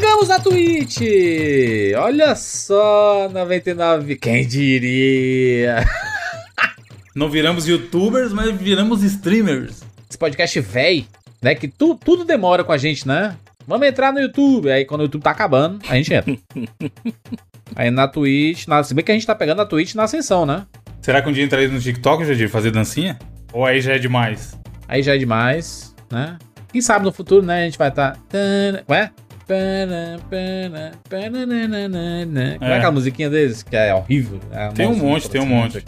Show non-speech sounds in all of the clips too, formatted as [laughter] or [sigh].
Chegamos na Twitch! Olha só, 99. Quem diria? Não viramos youtubers, mas viramos streamers. Esse podcast véi, né? Que tu, tudo demora com a gente, né? Vamos entrar no YouTube. Aí quando o YouTube tá acabando, a gente entra. [laughs] aí na Twitch, na, se bem que a gente tá pegando a Twitch na ascensão, né? Será que um dia entraria no TikTok, Jadir, fazer dancinha? Ou aí já é demais? Aí já é demais, né? Quem sabe no futuro, né? A gente vai estar. Tá... Ué? Como é aquela musiquinha deles? Que é horrível. É tem um monte, tem um monte.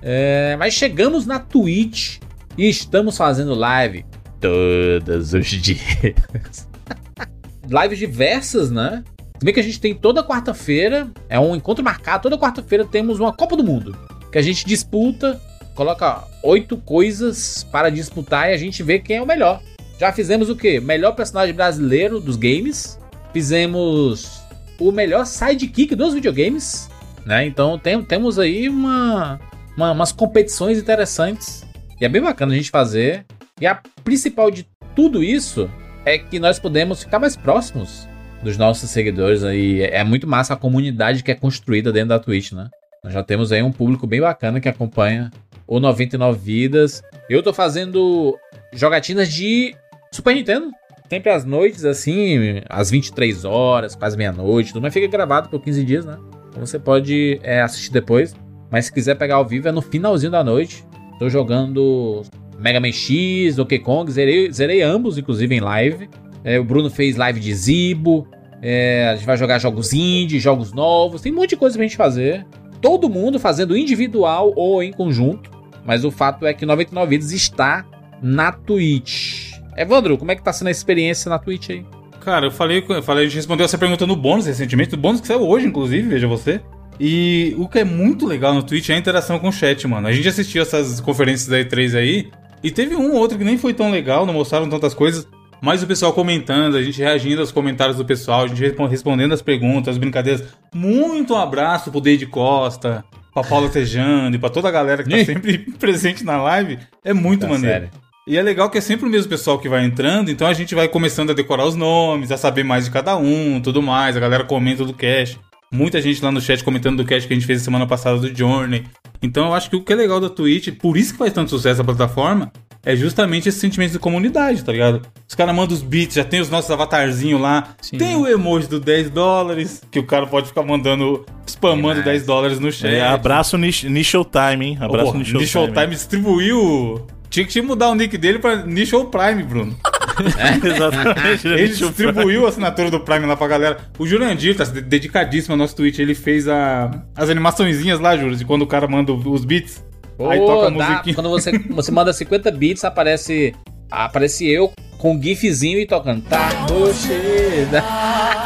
É, mas chegamos na Twitch e estamos fazendo live todos os dias. [laughs] Lives diversas, né? Se bem que a gente tem toda quarta-feira, é um encontro marcado, toda quarta-feira temos uma Copa do Mundo. Que a gente disputa, coloca oito coisas para disputar e a gente vê quem é o melhor. Já fizemos o quê? Melhor personagem brasileiro dos games. Fizemos o melhor sidekick dos videogames. Né? Então tem, temos aí uma, uma, umas competições interessantes. E é bem bacana a gente fazer. E a principal de tudo isso é que nós podemos ficar mais próximos dos nossos seguidores aí. É muito massa a comunidade que é construída dentro da Twitch, né? Nós já temos aí um público bem bacana que acompanha o 99 Vidas. Eu tô fazendo jogatinas de Super Nintendo. Sempre às noites, assim, às 23 horas, quase meia-noite. Tudo mas fica gravado por 15 dias, né? Então você pode é, assistir depois. Mas se quiser pegar ao vivo, é no finalzinho da noite. Tô jogando Mega Man X, Donkey Kong. Zerei, zerei ambos, inclusive, em live. É, o Bruno fez live de Zibo. É, a gente vai jogar jogos indie, jogos novos. Tem um monte de coisa pra gente fazer. Todo mundo fazendo individual ou em conjunto. Mas o fato é que 99 Vidas está na Twitch. Evandro, como é que tá sendo a experiência na Twitch aí? Cara, eu falei, eu falei, a gente respondeu essa pergunta no bônus recentemente, o bônus que saiu hoje, inclusive, veja você. E o que é muito legal no Twitch é a interação com o chat, mano. A gente assistiu essas conferências da E3 aí, e teve um ou outro que nem foi tão legal, não mostraram tantas coisas, mas o pessoal comentando, a gente reagindo aos comentários do pessoal, a gente respondendo as perguntas, as brincadeiras. Muito um abraço pro Deide Costa, pra Paula Tejano e pra toda a galera que tá sempre [laughs] presente na live. É muito tá maneiro. Sério. E é legal que é sempre o mesmo pessoal que vai entrando, então a gente vai começando a decorar os nomes, a saber mais de cada um, tudo mais. A galera comenta do cast. Muita gente lá no chat comentando do cast que a gente fez semana passada do Journey. Então eu acho que o que é legal da Twitch, por isso que faz tanto sucesso a plataforma, é justamente esse sentimento de comunidade, tá ligado? Os caras mandam os beats, já tem os nossos avatarzinhos lá. Sim. Tem o emoji do 10 dólares, que o cara pode ficar mandando, spamando 10 dólares no chat. É, abraço Nicho Time, hein? Abraço oh, Nicho Time. Nicho Time distribuiu tinha que mudar o nick dele pra Niche ou Prime, Bruno. [laughs] É, exatamente. Ele distribuiu a assinatura do Prime lá pra galera. O Jurandir tá dedicadíssimo ao nosso Twitch. Ele fez a, as animaçõezinhas lá, Júlio, de quando o cara manda os beats. Oh, aí toca a musiquinha. Quando você, você manda 50 beats, aparece, aparece eu com um gifzinho e tocando. Tá rocheda.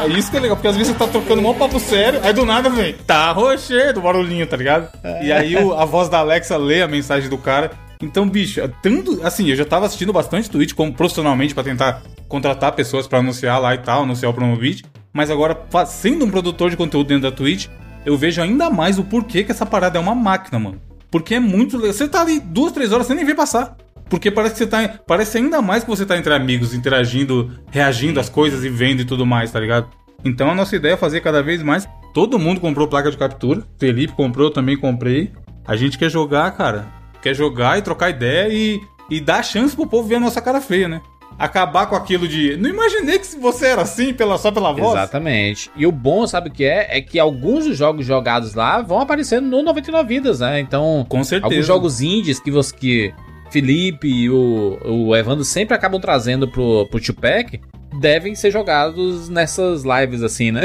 É isso que é legal, porque às vezes você tá tocando um papo sério, aí do nada vem, tá rochedo, barulhinho, tá ligado? É. E aí o, a voz da Alexa lê a mensagem do cara. Então, bicho, é tanto. Assim, eu já tava assistindo bastante Twitch como profissionalmente para tentar contratar pessoas para anunciar lá e tal, anunciar o Promobit. Mas agora, sendo um produtor de conteúdo dentro da Twitch, eu vejo ainda mais o porquê que essa parada é uma máquina, mano. Porque é muito. Você tá ali duas, três horas, você nem vê passar. Porque parece que você tá. Parece ainda mais que você tá entre amigos, interagindo, reagindo às coisas e vendo e tudo mais, tá ligado? Então a nossa ideia é fazer cada vez mais. Todo mundo comprou placa de captura. Felipe comprou, também comprei. A gente quer jogar, cara quer jogar e trocar ideia e, e dar chance pro povo ver a nossa cara feia, né? Acabar com aquilo de. Não imaginei que você era assim pela, só pela voz. Exatamente. E o bom, sabe o que é? É que alguns dos jogos jogados lá vão aparecendo no 99 Vidas, né? Então. Com certeza. Alguns jogos indies que você. Que Felipe e o, o Evandro sempre acabam trazendo pro, pro Tupac devem ser jogados nessas lives assim, né?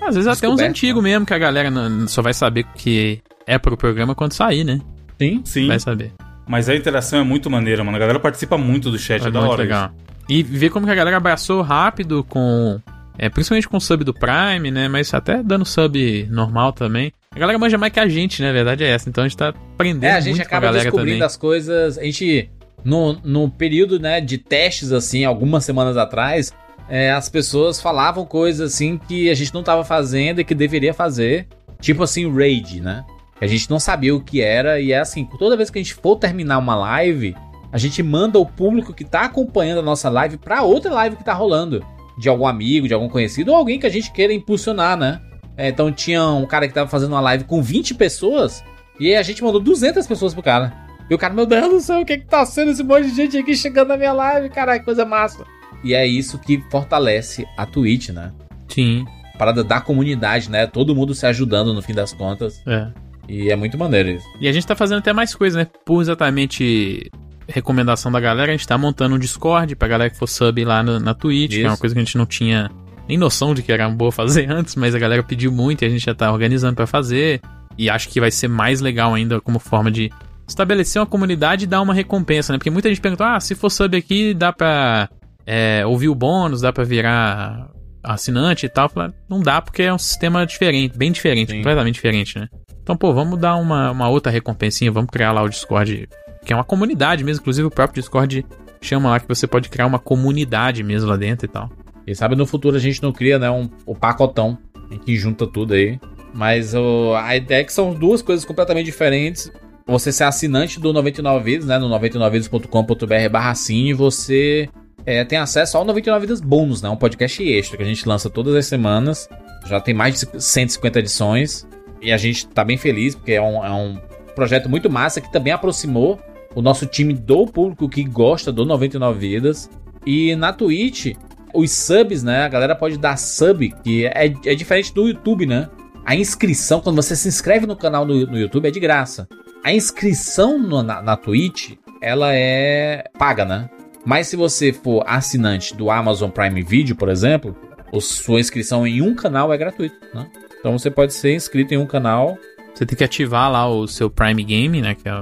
Às vezes até uns antigos né? mesmo, que a galera só vai saber que é pro programa quando sair, né? Sim, sim. Vai saber. Mas a interação é muito maneira, mano. A galera participa muito do chat, é, é da hora. Legal. E ver como que a galera abraçou rápido com. É, principalmente com o sub do Prime, né? Mas até dando sub normal também. A galera manja mais que a gente, né? A verdade é essa. Então a gente tá aprendendo. É, a gente acaba descobrindo também. as coisas. A gente. No, no período né, de testes, assim, algumas semanas atrás, é, as pessoas falavam coisas assim que a gente não tava fazendo e que deveria fazer. Tipo assim, raid, né? A gente não sabia o que era e é assim, toda vez que a gente for terminar uma live, a gente manda o público que tá acompanhando a nossa live para outra live que tá rolando. de algum amigo, de algum conhecido, ou alguém que a gente queira impulsionar, né? É, então tinha um cara que tava fazendo uma live com 20 pessoas, e aí a gente mandou 200 pessoas pro cara. E o cara, meu Deus do céu, o que que tá sendo esse monte de gente aqui chegando na minha live? Caralho, coisa massa. E é isso que fortalece a Twitch, né? Sim. Parada da comunidade, né? Todo mundo se ajudando no fim das contas. É. E é muito maneiro isso. E a gente tá fazendo até mais coisas, né? Por exatamente recomendação da galera, a gente tá montando um Discord pra galera que for sub lá no- na Twitch, que é uma Isso. coisa que a gente não tinha nem noção de que era boa fazer [laughs] antes, mas a galera pediu muito e a gente já tá organizando pra fazer. E acho que vai ser mais legal ainda como forma de estabelecer uma comunidade e dar uma recompensa, né? Porque muita gente pergunta, ah, se for sub aqui, dá pra é, ouvir o bônus, dá pra virar assinante e tal. Não dá porque é um sistema diferente, bem diferente, Sim. completamente diferente, né? Então, pô, vamos dar uma, uma outra recompensinha, vamos criar lá o Discord, que é uma comunidade mesmo, inclusive o próprio Discord chama lá que você pode criar uma comunidade mesmo lá dentro e tal. E sabe, no futuro a gente não cria, né, um, o pacotão em que junta tudo aí. Mas o, a ideia é que são duas coisas completamente diferentes. Você ser assinante do 99 Vidas, né, no 99vidas.com.br barra assine, você é, tem acesso ao 99 Vidas Bônus, né, um podcast extra que a gente lança todas as semanas. Já tem mais de 150 edições. E a gente tá bem feliz, porque é um, é um projeto muito massa que também aproximou o nosso time do público que gosta do 99 Vidas. E na Twitch, os subs, né? A galera pode dar sub, que é, é diferente do YouTube, né? A inscrição, quando você se inscreve no canal no, no YouTube, é de graça. A inscrição no- na, na Twitch, ela é paga, né? Mas se você for assinante do Amazon Prime Video, por exemplo, sua inscrição em um canal é gratuita, né? Então você pode ser inscrito em um canal. Você tem que ativar lá o seu Prime Game, né? Que é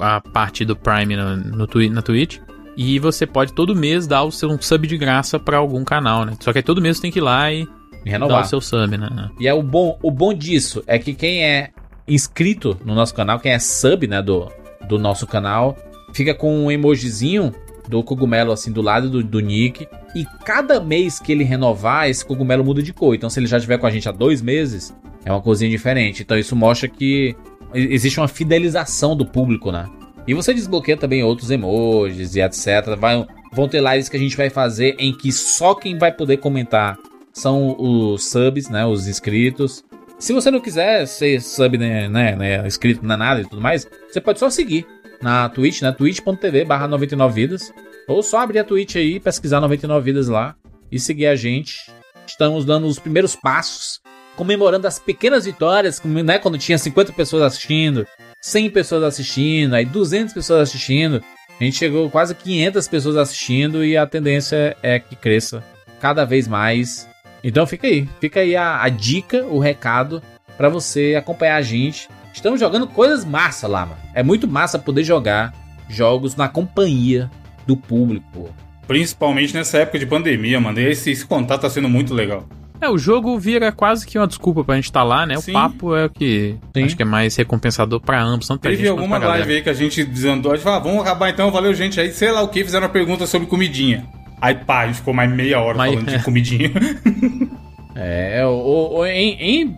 a parte do Prime no, no Twi- na Twitch. E você pode todo mês dar o seu um sub de graça pra algum canal, né? Só que aí todo mês você tem que ir lá e E dar renovar. o seu sub, né? E é o bom, o bom disso é que quem é inscrito no nosso canal, quem é sub, né, do, do nosso canal, fica com um emojizinho do cogumelo assim do lado do, do nick. E cada mês que ele renovar, esse cogumelo muda de cor. Então, se ele já estiver com a gente há dois meses, é uma coisinha diferente. Então, isso mostra que existe uma fidelização do público, né? E você desbloqueia também outros emojis e etc. Vai, vão ter lives que a gente vai fazer em que só quem vai poder comentar são os subs, né? Os inscritos. Se você não quiser ser sub, né, né, né, inscrito na nada e tudo mais, você pode só seguir na Twitch, né? twitch.tv barra 99vidas. Ou só abrir a Twitch aí, pesquisar 99 vidas lá e seguir a gente. Estamos dando os primeiros passos, comemorando as pequenas vitórias, né? Quando tinha 50 pessoas assistindo, 100 pessoas assistindo, aí 200 pessoas assistindo. A gente chegou quase 500 pessoas assistindo e a tendência é que cresça cada vez mais. Então fica aí, fica aí a, a dica, o recado pra você acompanhar a gente. Estamos jogando coisas massa lá, mano. É muito massa poder jogar jogos na companhia do público. Principalmente nessa época de pandemia, mano. E esse, esse contato tá sendo muito legal. É, o jogo vira quase que uma desculpa pra gente estar lá, né? Sim. O papo é o que Sim. acho que é mais recompensador pra ambos, tanto pra Teve gente alguma pra galera. live aí que a gente desandou, a gente falou, ah, vamos acabar então, valeu gente. Aí, sei lá o que, fizeram uma pergunta sobre comidinha. Aí pá, a gente ficou mais meia hora Mas- falando de comidinha. [laughs] É, o, o, o- em, em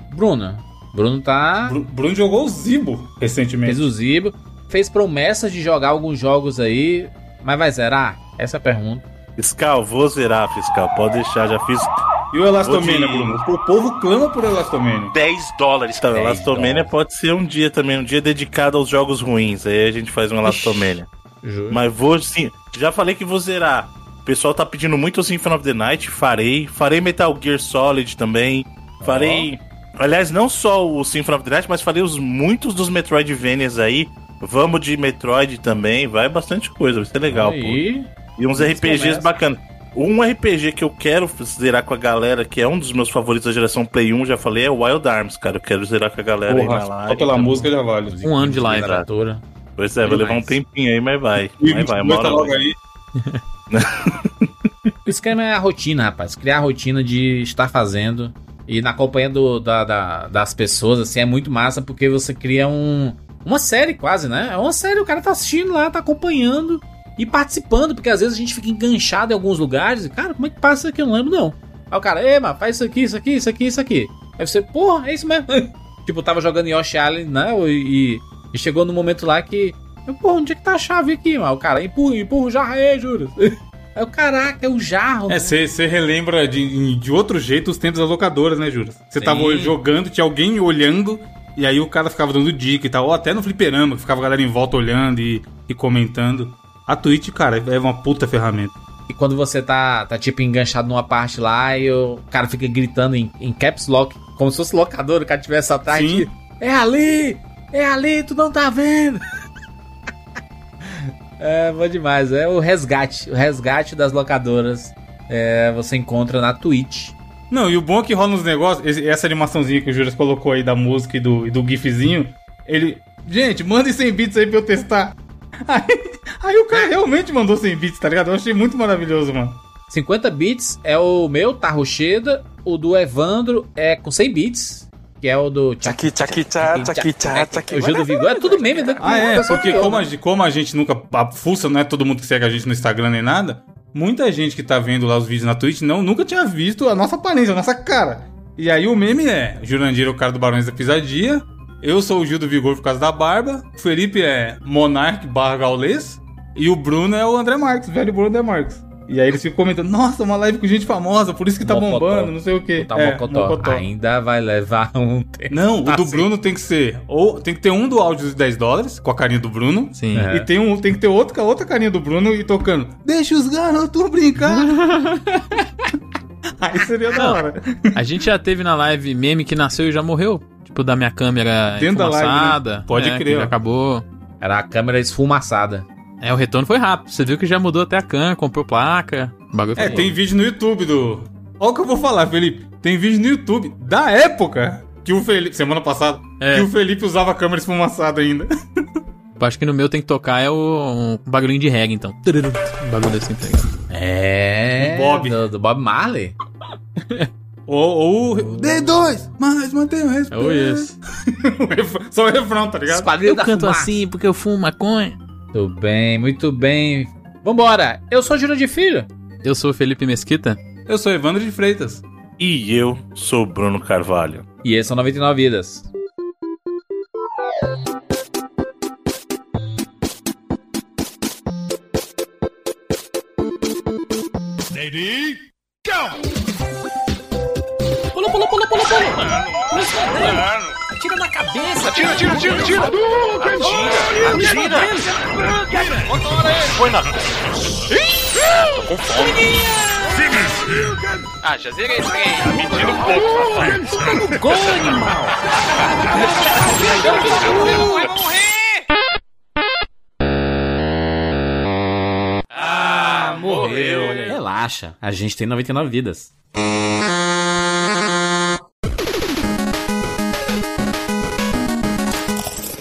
Bruno. Tá. Bru- Bruno jogou o Zibo recentemente. Fez o Zibo, fez promessas de jogar alguns jogos aí, mas vai zerar? Essa é a pergunta. Fiscal, vou zerar, fiscal. Pode deixar, já fiz. E o Elastomania, Bruno? O povo clama por Elastomania. 10 dólares. Então, 10 Elastomania dólares. pode ser um dia também, um dia dedicado aos jogos ruins. Aí a gente faz um Elastomania. Juro. Mas vou sim. Já falei que vou zerar. O pessoal tá pedindo muito o Symphony of the Night. Farei. Farei Metal Gear Solid também. Farei. Aliás, não só o Symphony of the Night, mas farei os, muitos dos Metroidvanias aí. Vamos de Metroid também. Vai bastante coisa. Vai ser legal, pô. aí, E uns RPGs começam. bacanas. Um RPG que eu quero zerar com a galera, que é um dos meus favoritos da geração Play 1, já falei, é o Wild Arms, cara. Eu quero zerar com a galera aí na Porra, live. só pela música já vale. Um ano de live. literatura. Pois é, vai levar um tempinho aí, mas vai. E Mas vai, 22 uma hora logo aí. [laughs] O esquema é a rotina, rapaz. Criar a rotina de estar fazendo. E na companhia do- da- da- das pessoas, assim, é muito massa porque você cria um. Uma série quase, né? É uma série, o cara tá assistindo lá, tá acompanhando e participando, porque às vezes a gente fica enganchado em alguns lugares e, cara, como é que passa isso aqui? Eu não lembro, não. Aí o cara, ei, mas faz isso aqui, isso aqui, isso aqui, isso aqui. Aí você, porra, é isso mesmo. [laughs] tipo, tava jogando Yoshi Island, né? E, e chegou no momento lá que. eu, Porra, onde é que tá a chave aqui, mano? O cara, empurra, empurra jarra aí, juro. Aí eu, caraca, é o jarro. É, você relembra de, de outro jeito os tempos das locadoras, né, Jura? Você tava jogando, tinha alguém olhando, e aí o cara ficava dando dica e tal. Ou até no fliperama, que ficava a galera em volta olhando e, e comentando. A Twitch, cara, é uma puta ferramenta. E quando você tá, tá tipo enganchado numa parte lá e o cara fica gritando em, em caps lock, como se fosse locador, o cara tivesse atrás de, É ali! É ali, tu não tá vendo! [laughs] é bom demais, é o resgate. O resgate das locadoras é, você encontra na Twitch. Não, e o bom é que rola uns negócios, essa animaçãozinha que o Juras colocou aí da música e do, e do gifzinho, ele... Gente, mandem 100 bits aí pra eu testar. [laughs] Aí, aí o cara realmente mandou 100 bits, tá ligado? Eu achei muito maravilhoso, mano. 50 bits é o meu, tá Rocheda. O do Evandro é com 100 bits, que é o do Tchaki, tchaki, tchá, tchaki, tchá, tchaki. O Gil do Vigor é tudo meme da Ah, é, porque como né? a, gente- como a gente nunca a fuça, não é todo mundo que segue a gente no Instagram nem nada, muita gente que tá vendo lá os vídeos na Twitch não, nunca tinha visto a nossa aparência, a nossa cara. E aí o meme é, Jurandir é o cara do Barões da Pisadinha, eu sou o Gil do Vigor por causa da barba, o Felipe é Monark barra Gaulês, e o Bruno é o André Marques, o velho Bruno André Marques. E aí eles ficam comentando, nossa, uma live com gente famosa, por isso que tá Mocotó. bombando, não sei o quê. Tá É, mocotó. Mocotó. Ainda vai levar [laughs] um tempo. Não, o Ah, do sim. Bruno tem que ser, ou tem que ter um do áudio de 10 dólares, com a carinha do Bruno, Sim. É. e tem, um, tem que ter outro, outra carinha do Bruno e tocando. Deixa os garotos brincar. [laughs] Aí seria da hora. A gente já teve na live meme que nasceu e já morreu. Tipo, da minha câmera Dentro da live, né? Pode é, crer, que já acabou. Era a câmera esfumaçada. É, o retorno foi rápido. Você viu que já mudou até a cam, comprou placa. O bagulho É, foi tem vídeo no YouTube do. Olha o que eu vou falar, Felipe. Tem vídeo no YouTube da época que o Felipe. Semana passada. É. Que o Felipe usava a câmera esfumaçada ainda. Eu Acho que no meu tem que tocar é o um bagulhinho de reggae, então. Um bagulho assim, tá ligado? É. Do Bob. Do, do Bob Marley. [laughs] ou, ou. D2, mas mantenha o respeito. Isso. [laughs] O refrão- Só o refrão, tá ligado? Eu canto Fumaça. assim porque eu fumo maconha. Muito bem, muito bem. Vambora. Eu sou Júlio de Filho. Eu sou o Felipe Mesquita. Eu sou Evandro de Freitas. E eu sou Bruno Carvalho. E esse são 99 Vidas. Pula, pula, pula, pula, pula. Atira na cabeça. Atira, atira, atira, atira. Atira, atira. Põe na... Tô com fome. Ah, já zerei esse game. Tá mentindo um pouco, rapaz. Gol, animal. Vai morrer. Ah, morreu. Relaxa, a gente tem 99 vidas.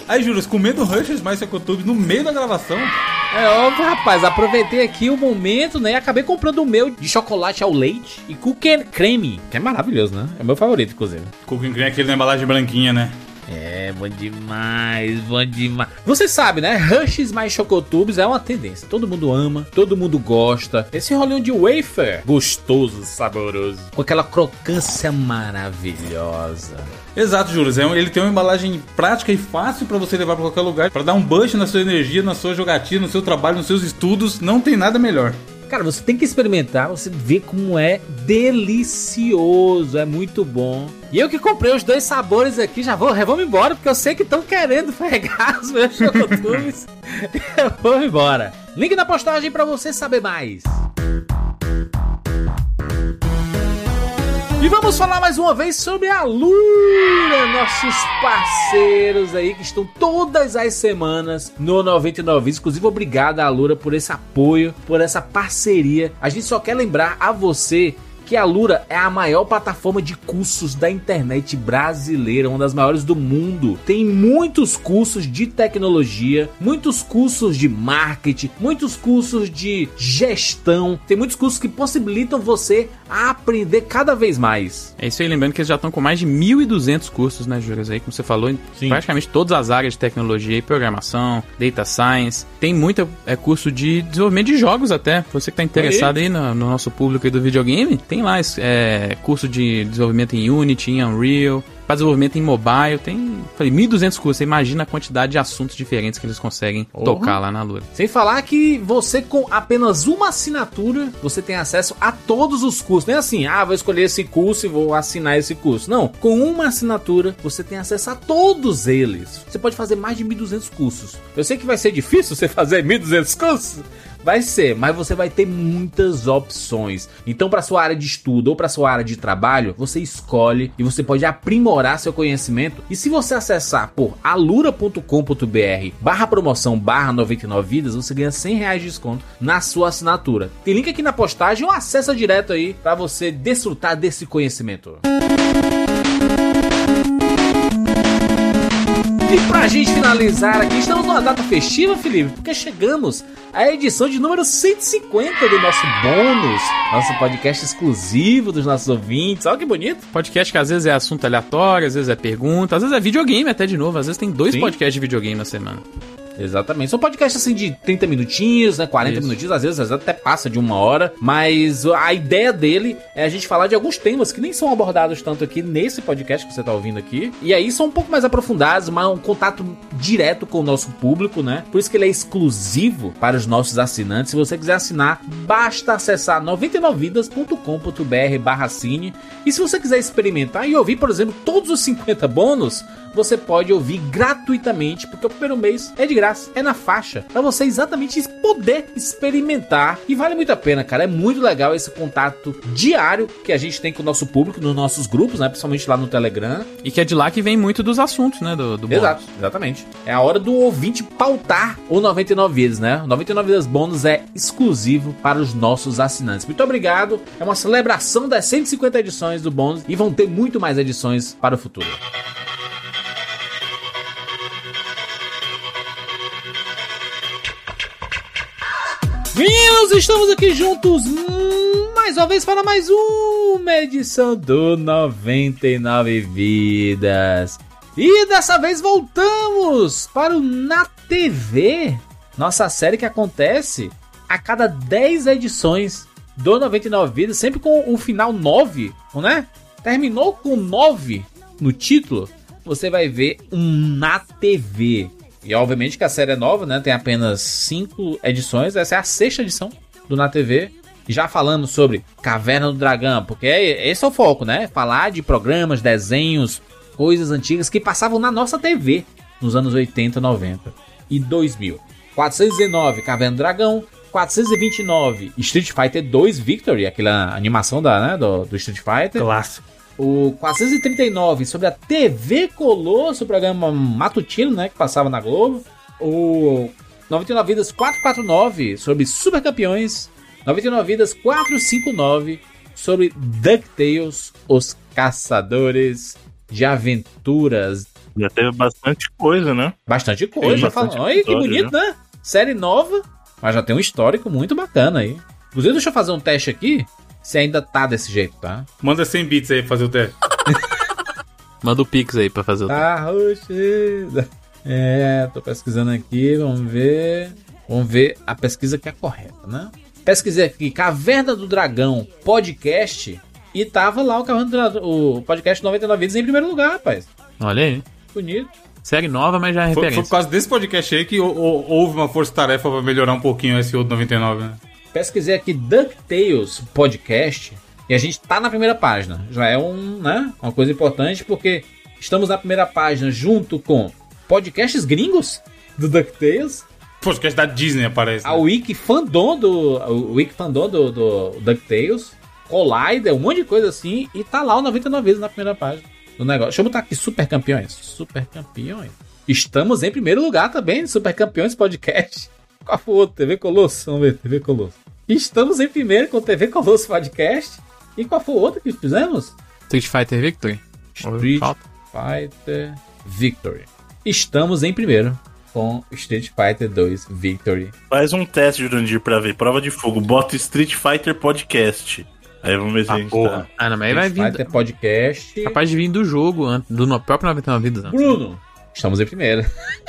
Aí, Juras, comendo Rushers mais Secotubes no meio da gravação. É óbvio, rapaz. Aproveitei aqui o momento, né? Acabei comprando o meu de chocolate ao leite e cookie creme. Que é maravilhoso, né? É o meu favorito, inclusive. Cooking Cream é aquele na embalagem branquinha, né? É, bom demais, bom demais. Você sabe, né? Rushes mais Chocotubes é uma tendência. Todo mundo ama, todo mundo gosta. Esse rolinho de wafer gostoso, saboroso, com aquela crocância maravilhosa. Exato, Juras. É ele tem uma embalagem prática e fácil pra você levar pra qualquer lugar, Pra dar um boost na sua energia, na sua jogatina, no seu trabalho, nos seus estudos. Não tem nada melhor. Cara, você tem que experimentar, você vê como é delicioso, é muito bom. E eu que comprei os dois sabores aqui, já vou, já vamos embora, porque eu sei que estão querendo pegar os meus [laughs] chocotubes. vou embora. Link na postagem pra você saber mais. E vamos falar mais uma vez sobre a Lura, nossos parceiros aí que estão todas as semanas no 99. Inclusive, obrigado à Lura por esse apoio, por essa parceria. A gente só quer lembrar a você que a Lura é a maior plataforma de cursos da internet brasileira, uma das maiores do mundo. Tem muitos cursos de tecnologia, muitos cursos de marketing, muitos cursos de gestão, tem muitos cursos que possibilitam você a aprender cada vez mais. É isso aí, lembrando que eles já estão com mais de 1.200 cursos, né, Juras? Aí, como você falou, em Sim. praticamente todas as áreas de tecnologia e programação, data science. Tem muito é, curso de desenvolvimento de jogos até. Você que está interessado aí no, no nosso público aí do videogame, tem Tem lá é, curso de desenvolvimento em Unity, em Unreal, para desenvolvimento em mobile. Tem, falei, 1.200 cursos. Você imagina a quantidade de assuntos diferentes que eles conseguem tocar lá na Lura. Sem falar que você, com apenas uma assinatura, você tem acesso a todos os cursos. Não é assim, ah, vou escolher esse curso e vou assinar esse curso. Não, com uma assinatura, você tem acesso a todos eles. Você pode fazer mais de 1.200 cursos. Eu sei que vai ser difícil você [laughs] fazer 1.200 cursos, Vai ser, mas você vai ter muitas opções. Então, para sua área de estudo ou para sua área de trabalho, você escolhe e você pode aprimorar seu conhecimento. E se você acessar por alura.com.br barra promoção barra 99 vidas, você ganha 100 reais de desconto na sua assinatura. Tem link aqui na postagem ou acessa direto aí para você desfrutar desse conhecimento. E pra gente finalizar aqui, estamos numa data festiva, Felipe, porque chegamos à edição de número 150 do nosso bônus, nosso podcast exclusivo dos nossos ouvintes. Olha que bonito. Podcast que às vezes é assunto aleatório, às vezes é pergunta, às vezes é videogame até de novo, às vezes tem dois Sim. podcasts de videogame na semana. Exatamente. São podcasts assim de 30 minutinhos, né? 40 Isso. minutinhos, às vezes, às vezes até passa de uma hora. Mas a ideia dele é a gente falar de alguns temas que nem são abordados tanto aqui nesse podcast que você tá ouvindo aqui. E aí são um pouco mais aprofundados, mas um contato direto com o nosso público, né? Por isso que ele é exclusivo para os nossos assinantes. Se você quiser assinar, basta acessar 99vidas.com.br barra cine. E se você quiser experimentar e ouvir, por exemplo, todos os 50 bônus, você pode ouvir gratuitamente, porque o primeiro mês é de graça, é na faixa, para você exatamente poder experimentar. E vale muito a pena, cara. É muito legal esse contato diário que a gente tem com o nosso público, nos nossos grupos, né? Principalmente lá no Telegram. E que é de lá que vem muito dos assuntos, né? Do, do bônus. Exato, exatamente. É a hora do ouvinte pautar o 99 Vidas, né? O 99 Vidas Bônus é exclusivo para os nossos assinantes. Muito obrigado. É uma celebração das 150 edições do bônus e vão ter muito mais edições para o futuro. Meninos, estamos aqui juntos mais uma vez para mais uma edição do 99 Vidas. E dessa vez voltamos para o Na TV, nossa série que acontece a cada 10 edições do 99 Vidas, sempre com o final 9, né? Terminou com 9 no título, você vai ver um Na TV. E obviamente que a série é nova, né? Tem apenas 5 edições, essa é a sexta edição do Na TV. Já falando sobre Caverna do Dragão, porque é- esse é o foco, né? Falar de programas, desenhos, coisas antigas que passavam na nossa TV nos anos 80, 90 e 2000. 419 Caverna do Dragão, 429 Street Fighter 2 Victory, aquela animação da, né, do, do Street Fighter. Clássico. O 439 sobre a TV Colosso, o programa matutino, né, que passava na Globo. O 99 Vidas 449 sobre Super Campeões. 99 Vidas 459 sobre DuckTales, os caçadores de aventuras. Já teve bastante coisa, né? Bastante coisa, bastante falando. Olha que bonito, né? Série nova, mas já tem um histórico muito bacana aí. Inclusive, deixa eu fazer um teste aqui, se ainda tá desse jeito, tá? Manda 100 bits aí pra fazer o teste. [laughs] Manda o Pix aí pra fazer o. Tá roxida. É, tô pesquisando aqui, vamos ver. Vamos ver a pesquisa que é correta, né? Pesquisei aqui, Caverna do Dragão podcast. E tava lá o Caverna do Dragão, o podcast 99 Vidas em primeiro lugar, rapaz. Olha aí. Bonito. Série nova, mas já é Foi, foi referência. por causa desse podcast aí que houve uma força-tarefa pra melhorar um pouquinho esse outro 99, né? Pesquisei aqui DuckTales podcast e a gente tá na primeira página. Já é um, né, uma coisa importante porque estamos na primeira página junto com podcasts gringos do DuckTales, Podcast da Disney aparece. a né? Wiki Fandom do, o Wiki Fandom do, do DuckTales, Collider, um monte de coisa assim e tá lá o 99 vezes na primeira página do negócio. Deixa eu botar aqui Super Campeões. Super Campeões. Estamos em primeiro lugar também, Super Campeões Podcast. Qual foi o outro? TV Colosso. Vamos ver, TV Colosso. Estamos em primeiro com TV Colosso Podcast. E qual foi o outro que fizemos? Street Fighter Victory. Street. Fighter Victory. Estamos em primeiro com Street Fighter 2 Victory. Faz um teste, Jurandir, pra ver. Prova de fogo. Bota Street Fighter Podcast. Aí vamos ver se a gente porra. tá. Ah, não, mas aí vai Street vir. Fighter Podcast. Capaz de vir do jogo, do próprio 99 Vidas. Bruno, estamos em primeiro.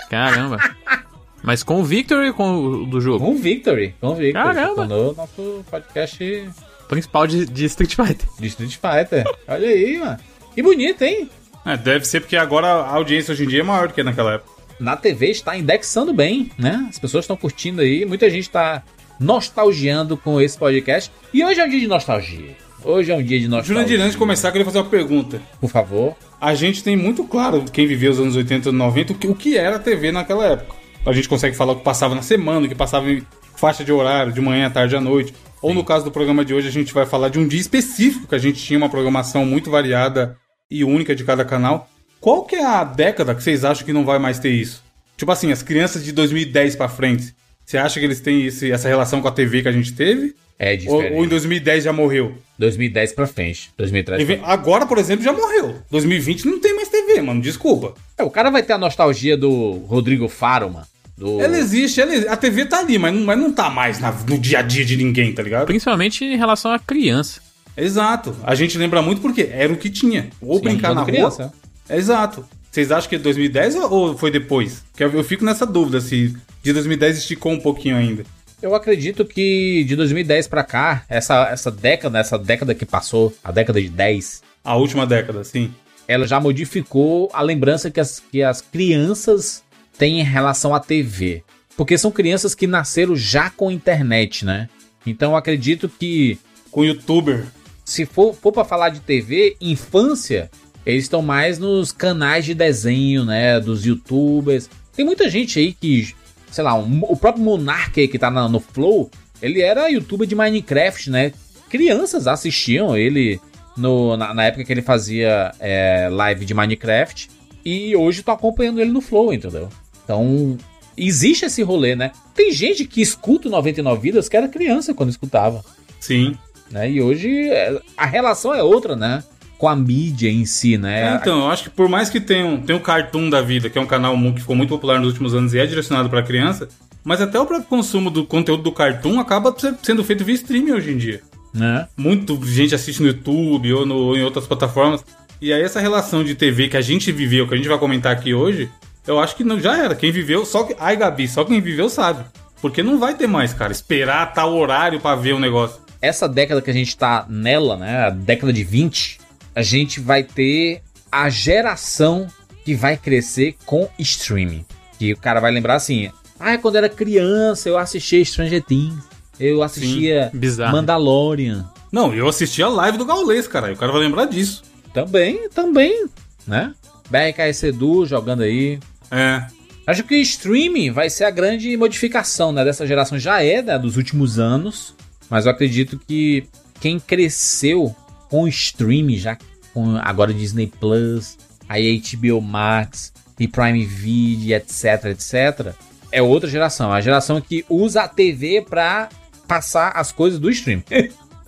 Caramba. [laughs] Mas com o Victory ou com o do jogo? Com o Victory. Com o Victory. Caramba. Tornou nosso podcast principal de, de Street Fighter. De Street Fighter. Olha aí, mano. Que bonito, hein? É, deve ser porque agora a audiência hoje em dia é maior do que naquela época. Na TV está indexando bem, né? As pessoas estão curtindo aí. Muita gente está nostalgiando com esse podcast. E hoje é um dia de nostalgia. Hoje é um dia de nostalgia. Jurandir, antes de começar, eu queria fazer uma pergunta. Por favor. A gente tem muito claro, quem viveu os anos 80 e 90, o que, o que era a TV naquela época. A gente consegue falar o que passava na semana, o que passava em faixa de horário, de manhã, tarde à noite. Ou no caso do programa de hoje, a gente vai falar de um dia específico, que a gente tinha uma programação muito variada e única de cada canal. Qual que é a década que vocês acham que não vai mais ter isso? Tipo assim, as crianças de 2010 pra frente. Você acha que eles têm esse- essa relação com a TV que a gente teve? É Ou, diferente. ou em 2010 já morreu? 2010 pra frente. 2013 E vem- Agora, por exemplo, já morreu. 2020 não tem mais TV, mano. Desculpa. É, o cara vai ter a nostalgia do Rodrigo Faro, mano. Do... Ela existe, ela existe. a TV tá ali, mas não, mas não tá mais na- no dia a dia de ninguém, tá ligado? Principalmente em relação à criança. Exato. A gente lembra muito porque era o que tinha. Ou Sim, brincar na criança. rua. Exato. Vocês acham que é 2010 ou- ou foi depois? Que eu eu fico nessa dúvida se de 2010 esticou um pouquinho ainda. Eu acredito que de 2010 pra cá, essa, essa década, essa década que passou, a década de 10, A última década, sim. ela já modificou a lembrança que as, que as crianças têm em relação à TV. Porque são crianças que nasceram já com internet, né? Então eu acredito que Com youtuber. se for, for para falar de TV, infância, eles estão mais nos canais de desenho, né? Dos youtubers. Tem muita gente aí que, sei lá, um- o próprio Monark aí que tá na- no Flow, ele era youtuber de Minecraft, né? Crianças assistiam ele no, na, na época que ele fazia é, live de Minecraft. E hoje tô acompanhando ele no Flow, entendeu? Então, existe esse rolê, né? Tem gente que escuta o 99 Vidas que era criança quando escutava Sim. né? E hoje é, a relação é outra, né? Com a mídia em si, né? É, então, eu acho que por mais que tenha, um- tenha o Cartoon da Vida, que é um canal que ficou muito popular nos últimos anos e é direcionado pra criança, mas até o próprio consumo do conteúdo do Cartoon acaba se- sendo feito via streaming hoje em dia. né? Muito gente assiste no YouTube ou, no- ou em outras plataformas. E aí essa relação de TV que a gente viveu, que a gente vai comentar aqui hoje, eu acho que não, já era. Quem viveu, só que. Ai, Gabi, só quem viveu sabe. Porque não vai ter mais, cara. Esperar tal horário pra ver o negócio. Essa década que a gente tá nela, né? A década de 20, a gente vai ter a geração que vai crescer com streaming. Que o cara vai lembrar assim: ah, quando era criança eu assistia Stranger Things, eu assistia Bizarro. Mandalorian. Não, eu assisti a live do Gaulês, cara. E o cara vai lembrar disso. Também, também, né? BRKS Edu jogando aí. É. Acho que o streaming vai ser a grande modificação né, dessa geração. Já é né, dos últimos anos, mas eu acredito que quem cresceu com o streaming, já com agora Disney Plus, aí HBO Max e Prime Video, etc, etc, é outra geração. A geração que usa a TV pra passar as coisas do stream [laughs]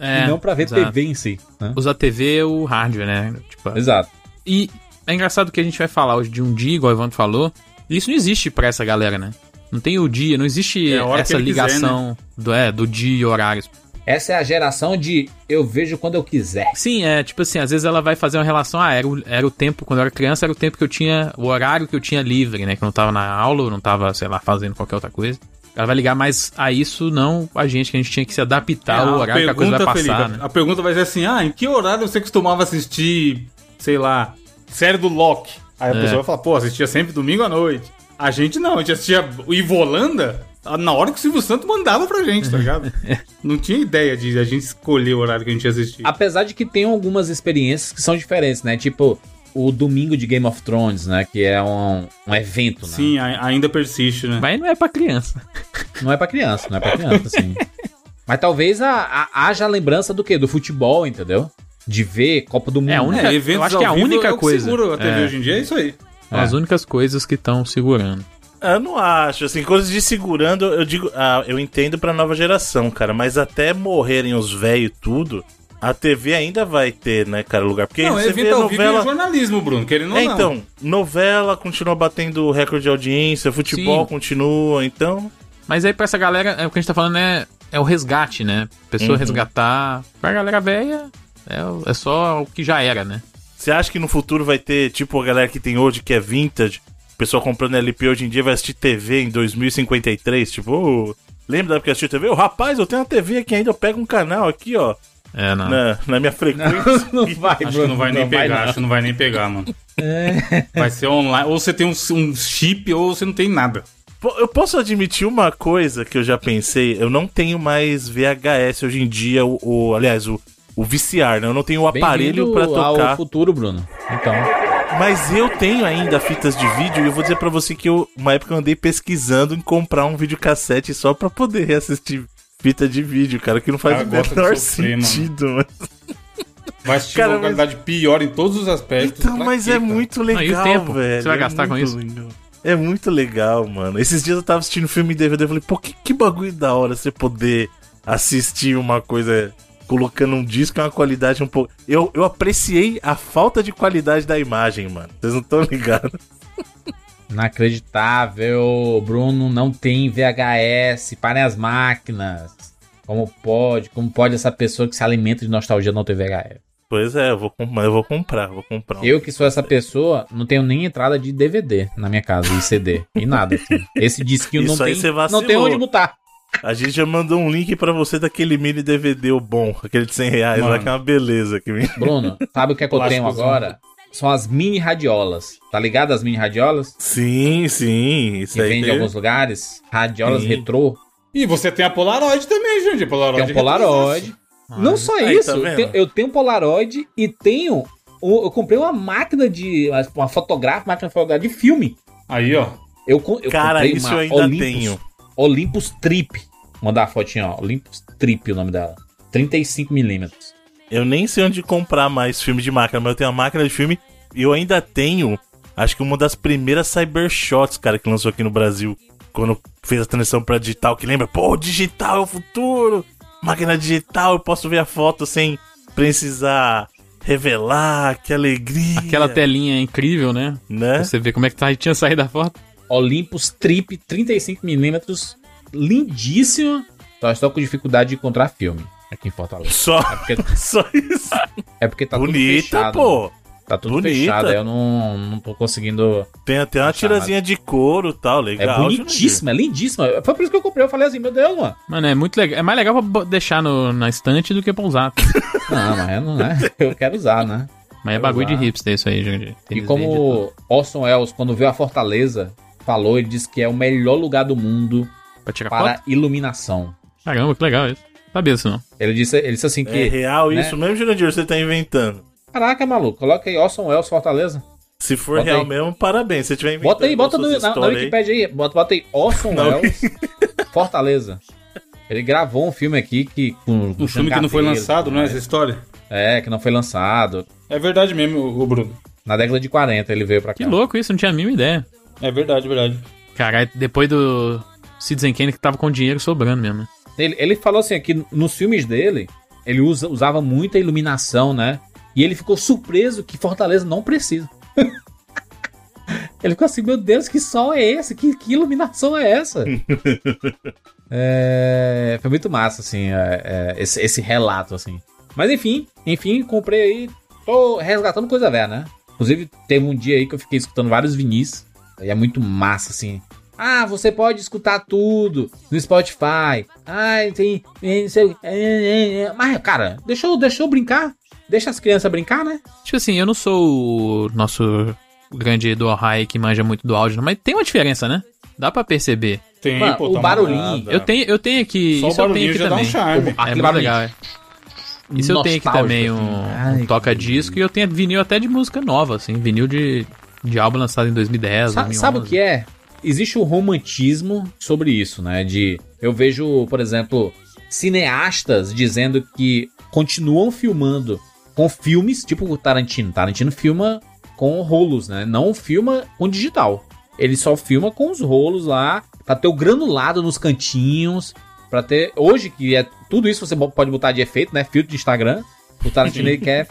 É, e não pra ver exato. TV em si. né? Usar TV é o hardware, né? Tipo, Exato. E é engraçado que a gente vai falar hoje de um dia, igual o Evandro falou. E isso não existe pra essa galera, né? Não tem o dia, não existe É essa ele quiser, ligação do, é, do dia e horários. Essa é a geração de eu vejo quando eu quiser. Sim, é tipo assim, às vezes ela vai fazer uma relação, ah, era o, era o tempo, quando eu era criança, era o tempo que eu tinha, o horário que eu tinha livre, né? Que eu não tava na aula, ou não tava, sei lá, fazendo qualquer outra coisa. Ela vai ligar mais a isso, não a gente, que a gente tinha que se adaptar ao É, a horário que a coisa vai pergunta, passar, Felipe, né? a pergunta vai ser assim: ah, em que horário você costumava assistir, sei lá, série do Loki? Aí a É. pessoa vai falar, pô, assistia sempre domingo à noite. A gente não, a gente assistia o Ivolanda na hora que o Silvio Santos mandava pra gente, tá ligado? [laughs] não tinha ideia de a gente escolher o horário que a gente ia assistir. Apesar de que tem algumas experiências que são diferentes, né? Tipo, o domingo de Game of Thrones, né? Que é um, um evento, né? Sim, ainda persiste, né? Mas não é pra criança. [laughs] Não é pra criança, não é pra criança, sim. [laughs] Mas talvez a, a- haja a lembrança do quê? Do futebol, entendeu? De ver Copa do Mundo. É, a única- eventos eu acho que é a única é coisa. segura a TV É. hoje em dia, é isso aí. São as únicas coisas que estão segurando. Eu não acho, assim, coisas de segurando, eu digo, ah, eu entendo pra nova geração, cara, mas até morrerem os velhos tudo, a TV ainda vai ter, né, cara, lugar. Porque não, você vê é novela. jornalismo, Bruno, querendo ou É, não. então, novela continua batendo recorde de audiência, futebol Sim. continua, então. Mas aí pra essa galera, é o que a gente tá falando é, é o resgate, né? Pessoa Uhum. resgatar. Pra galera velha, é, é só o que já era, né? Você acha que no futuro vai ter, tipo, a galera que tem hoje, que é vintage, o pessoal comprando LP hoje em dia vai assistir TV em 2053? Tipo, ô, lembra da época que assistiu TV? Ô, rapaz, eu tenho uma TV aqui ainda, eu pego um canal aqui, ó. É, não. na, na minha frequência. Não vai, Acho que não vai nem pegar, não. acho que não vai nem pegar, mano. Vai ser online. Ou você tem um, um chip ou você não tem nada. Eu posso admitir uma coisa que eu já pensei. Eu não tenho mais VHS hoje em dia, o- aliás, o, o VCR, né? Eu não tenho o aparelho pra Bem-vindo tocar. ao futuro, Bruno. Então, Mas eu tenho ainda fitas de vídeo e eu vou dizer pra você que eu, uma época eu andei pesquisando em comprar um videocassete só pra poder reassistir fita de vídeo, cara, que não faz o menor sofrer, sentido, mano. Vai assistir Cara, uma qualidade pior em todos os aspectos. Então, mas quê, é cara? muito Não, e o legal, tempo? velho. Você vai é gastar com muito isso? legal. É muito legal, mano. Esses dias eu tava assistindo filme em DVD, eu falei, pô, que, que bagulho da hora você poder assistir uma coisa colocando um disco em uma qualidade um pouco... Eu, eu apreciei a falta de qualidade da imagem, mano. Vocês não estão ligados? inacreditável. Bruno não tem VHS. Parem as máquinas. Como pode? Como pode essa pessoa que se alimenta de nostalgia não ter VHS? Pois é, eu vou, eu vou comprar, vou comprar. um. Eu que sou essa pessoa, não tenho nem entrada de DVD na minha casa, e CD, e nada. assim. Esse disquinho [laughs] não Isso aí tem, vacilou. não tem onde botar. A gente já mandou um link pra você daquele mini DVD o bom, aquele de 100 reais lá, Mano. que é uma beleza. Que... Bruno, sabe o que é que eu tenho agora? São as mini radiolas. Tá ligado as mini radiolas? Sim, sim, isso Que aí. vende em alguns lugares. Radiolas Sim. retrô. E você tem a Polaroid também, gente. Polaroid Tem um Polaroid. Não só Aí, isso, tá eu tenho- eu tenho um Polaroid e tenho. Eu comprei uma máquina de. Uma fotográfica, máquina fotográfica de filme. Aí, ó. Eu, eu Cara, comprei isso uma eu ainda Olympus, tenho. Olympus Trip. Vou mandar a fotinha, ó. Olympus Trip, o nome dela. 35mm. Eu nem sei onde comprar mais filme de máquina, mas eu tenho uma máquina de filme e eu ainda tenho, acho que uma das primeiras Cybershots, cara, que lançou aqui no Brasil. Quando fez a transição pra digital, que lembra, pô, digital é o futuro. Máquina digital, eu posso ver a foto sem precisar revelar, que alegria. Aquela telinha incrível, né? né? Pra você ver como é que tá, tinha saído a foto. Olympus Trip 35mm. Lindíssima. Só estou com dificuldade de encontrar filme aqui em Fortaleza. Só, É porque, [laughs] só isso. é porque tá tudo Bonita, fechado. pô. Tá tudo Bonita. fechado, eu não, não tô conseguindo. Tem até uma Achar, tirazinha de couro e tal, É legal. bonitíssima, é lindíssima. Foi por isso que eu comprei. Eu falei assim, meu Deus, mano. Mano, é muito legal. É mais legal pra deixar no, na estante do que pra usar. [laughs] Não, mas eu não é. Eu quero usar, né? Mas é bagulho de usar. hipster isso aí, gente. E tudo. como Orson Welles, quando veio a Fortaleza, falou, ele disse que é o melhor lugar do mundo Pra tirar para foto? iluminação. Caramba, que legal isso. Sabia disso não. Ele disse, ele disse assim É que. real né? isso mesmo, Jurandir? Você tá inventando. Caraca, maluco, coloca aí Orson Welles Fortaleza. Se for Bota real aí. mesmo, parabéns. Se tiver inventando Bota aí, bota no, na, na histórias aí. Wikipedia aí. Bota, bota aí Orson [laughs] Welles Fortaleza. Ele gravou um filme aqui que. Com, com Um filme que não foi lançado, não é essa história? É, que não foi lançado. É verdade mesmo, o Bruno. Na década de 40 ele veio pra cá. Que louco isso, não tinha a mínima ideia. É verdade, verdade. Caralho, depois do Citizen Kane que tava com dinheiro sobrando mesmo. né? Ele, ele falou assim que nos filmes dele, ele usa, usava muita iluminação, né? E ele ficou surpreso que Fortaleza não precisa. [laughs] ele ficou assim, meu Deus, que sol é esse? Que, que iluminação é essa? [laughs] É, foi muito massa, assim, é, é, esse, esse relato, assim. Mas enfim, enfim, comprei aí, tô resgatando coisa velha, né? Inclusive, teve um dia aí que eu fiquei escutando vários vinis, e é muito massa, assim. Ah, você pode escutar tudo no Spotify. Ah, tem. é, é, é. Mas, cara, deixa eu, deixa eu brincar. Deixa as crianças brincar, né? Tipo assim, eu não sou o nosso grande Edu Ohai que manja muito do áudio, mas tem uma diferença, né? Dá pra perceber. Tem, Mano, pô, o tá barulhinho. Eu tenho, eu tenho aqui. Só o isso eu tenho aqui já dá um também. charme. É Aquele muito legal, é. Isso eu tenho aqui também, assim. um, Ai, um toca-disco e eu tenho vinil até de música nova, assim, vinil de, de álbum lançado em 2010, Sa- 2011. sabe o que é? Existe o romantismo sobre isso, né? De eu vejo, por exemplo, cineastas dizendo que continuam filmando com filmes, tipo o Tarantino. Tarantino filma com rolos, né? Não filma com digital. Ele só filma com os rolos lá, pra ter o granulado nos cantinhos, pra ter hoje que é tudo isso você pode botar de efeito, né? Filtro de Instagram. O Tarantino ele quer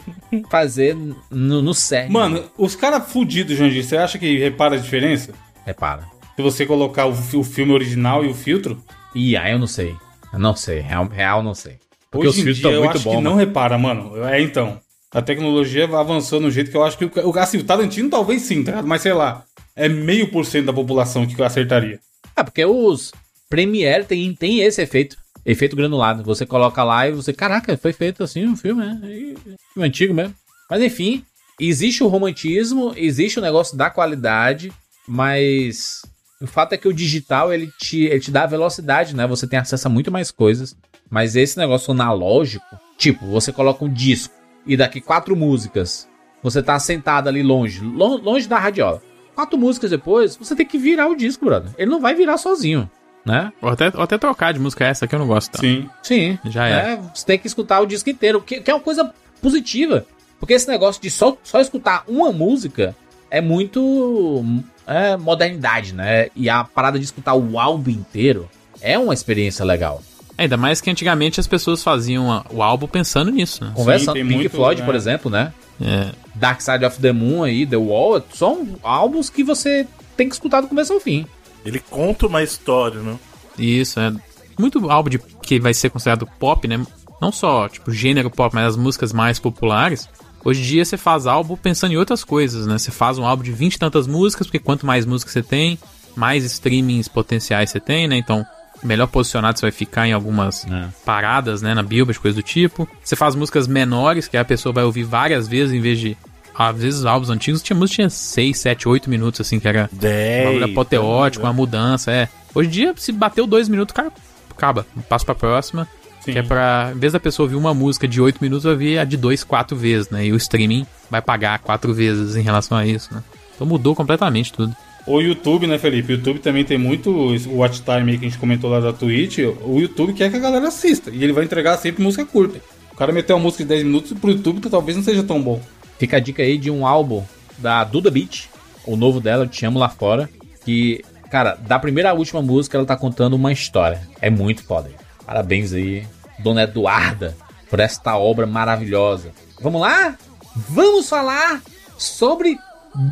fazer no, no sério. Mano, os caras fudidos, Jandir, você acha que repara a diferença? repara. Se você colocar o, o filme original e o filtro? E aí eu não sei. Eu não sei. Real, real não sei. Porque Hoje os em filtros dia estão eu muito acho bons. que não repara, mano. É então. A tecnologia avançou no jeito que eu acho que o, assim, o Tarantino talvez sim, tá ligado? Mas sei lá, é meio por cento da população que eu acertaria. Ah, porque os Premiere tem, tem esse efeito. Efeito granulado. Você coloca lá e você, caraca, foi feito assim um filme, né? E- Filme antigo mesmo. Mas enfim, existe o romantismo, existe o negócio da qualidade, mas o fato é que o digital ele te, ele te dá velocidade, né? Você tem acesso a muito mais coisas. Mas esse negócio analógico, tipo, você coloca um disco e daqui quatro músicas, você tá sentado ali longe, lo- longe da radiola. Quatro músicas depois, você tem que virar o disco, brother. Ele não vai virar sozinho, né? Ou até, ou até trocar de música essa que eu não gosto. Tá? Sim. Sim. Já é. É, Você tem que escutar o disco inteiro, que, que é uma coisa positiva. Porque esse negócio de só, só escutar uma música é muito é, modernidade, né? E a parada de escutar o álbum inteiro é uma experiência legal. Ainda mais que antigamente as pessoas faziam o álbum pensando nisso, né? Conversando, Pink muito, Floyd, né? por exemplo, né? É. Dark Side of the Moon aí, The Wall, são álbuns que você tem que escutar do começo ao fim. Ele conta uma história, né? Isso, é. Muito álbum de, que vai ser considerado pop, né? Não só, tipo, gênero pop, mas as músicas mais populares. Hoje em dia você faz álbum pensando em outras coisas, né? Você faz um álbum de 20 e tantas músicas, porque quanto mais músicas você tem, mais streamings potenciais você tem, né? Então, melhor posicionado você vai ficar em algumas paradas, né? Na Billboard, coisa do tipo. Você faz músicas menores, que a pessoa vai ouvir várias vezes, em vez de. Às vezes, os álbuns antigos tinha música que tinha 6, 7, 8 minutos, assim, que era um 10. bagulho apoteótico, uma mudança, é. Hoje em dia, se bateu dois minutos, cara, acaba. Passa pra próxima. Sim. Que é pra, em vez da pessoa ouvir uma música de 8 minutos, vai ouvir a de 2, 4 vezes, né? E o streaming vai pagar 4 vezes em relação a isso, né? Então mudou completamente tudo. O YouTube, né, Felipe? O YouTube também tem muito o watch time aí que a gente comentou lá da Twitch. O YouTube quer que a galera assista. E ele vai entregar sempre música curta. O cara meteu uma música de 10 minutos pro YouTube talvez não seja tão bom. Fica a dica aí de um álbum da Duda Beat, o novo dela, Te Amo Lá Fora, que, cara, da primeira à última música ela tá contando uma história. É muito foda. Parabéns aí, Dona Eduarda, por esta obra maravilhosa. Vamos lá? Vamos falar sobre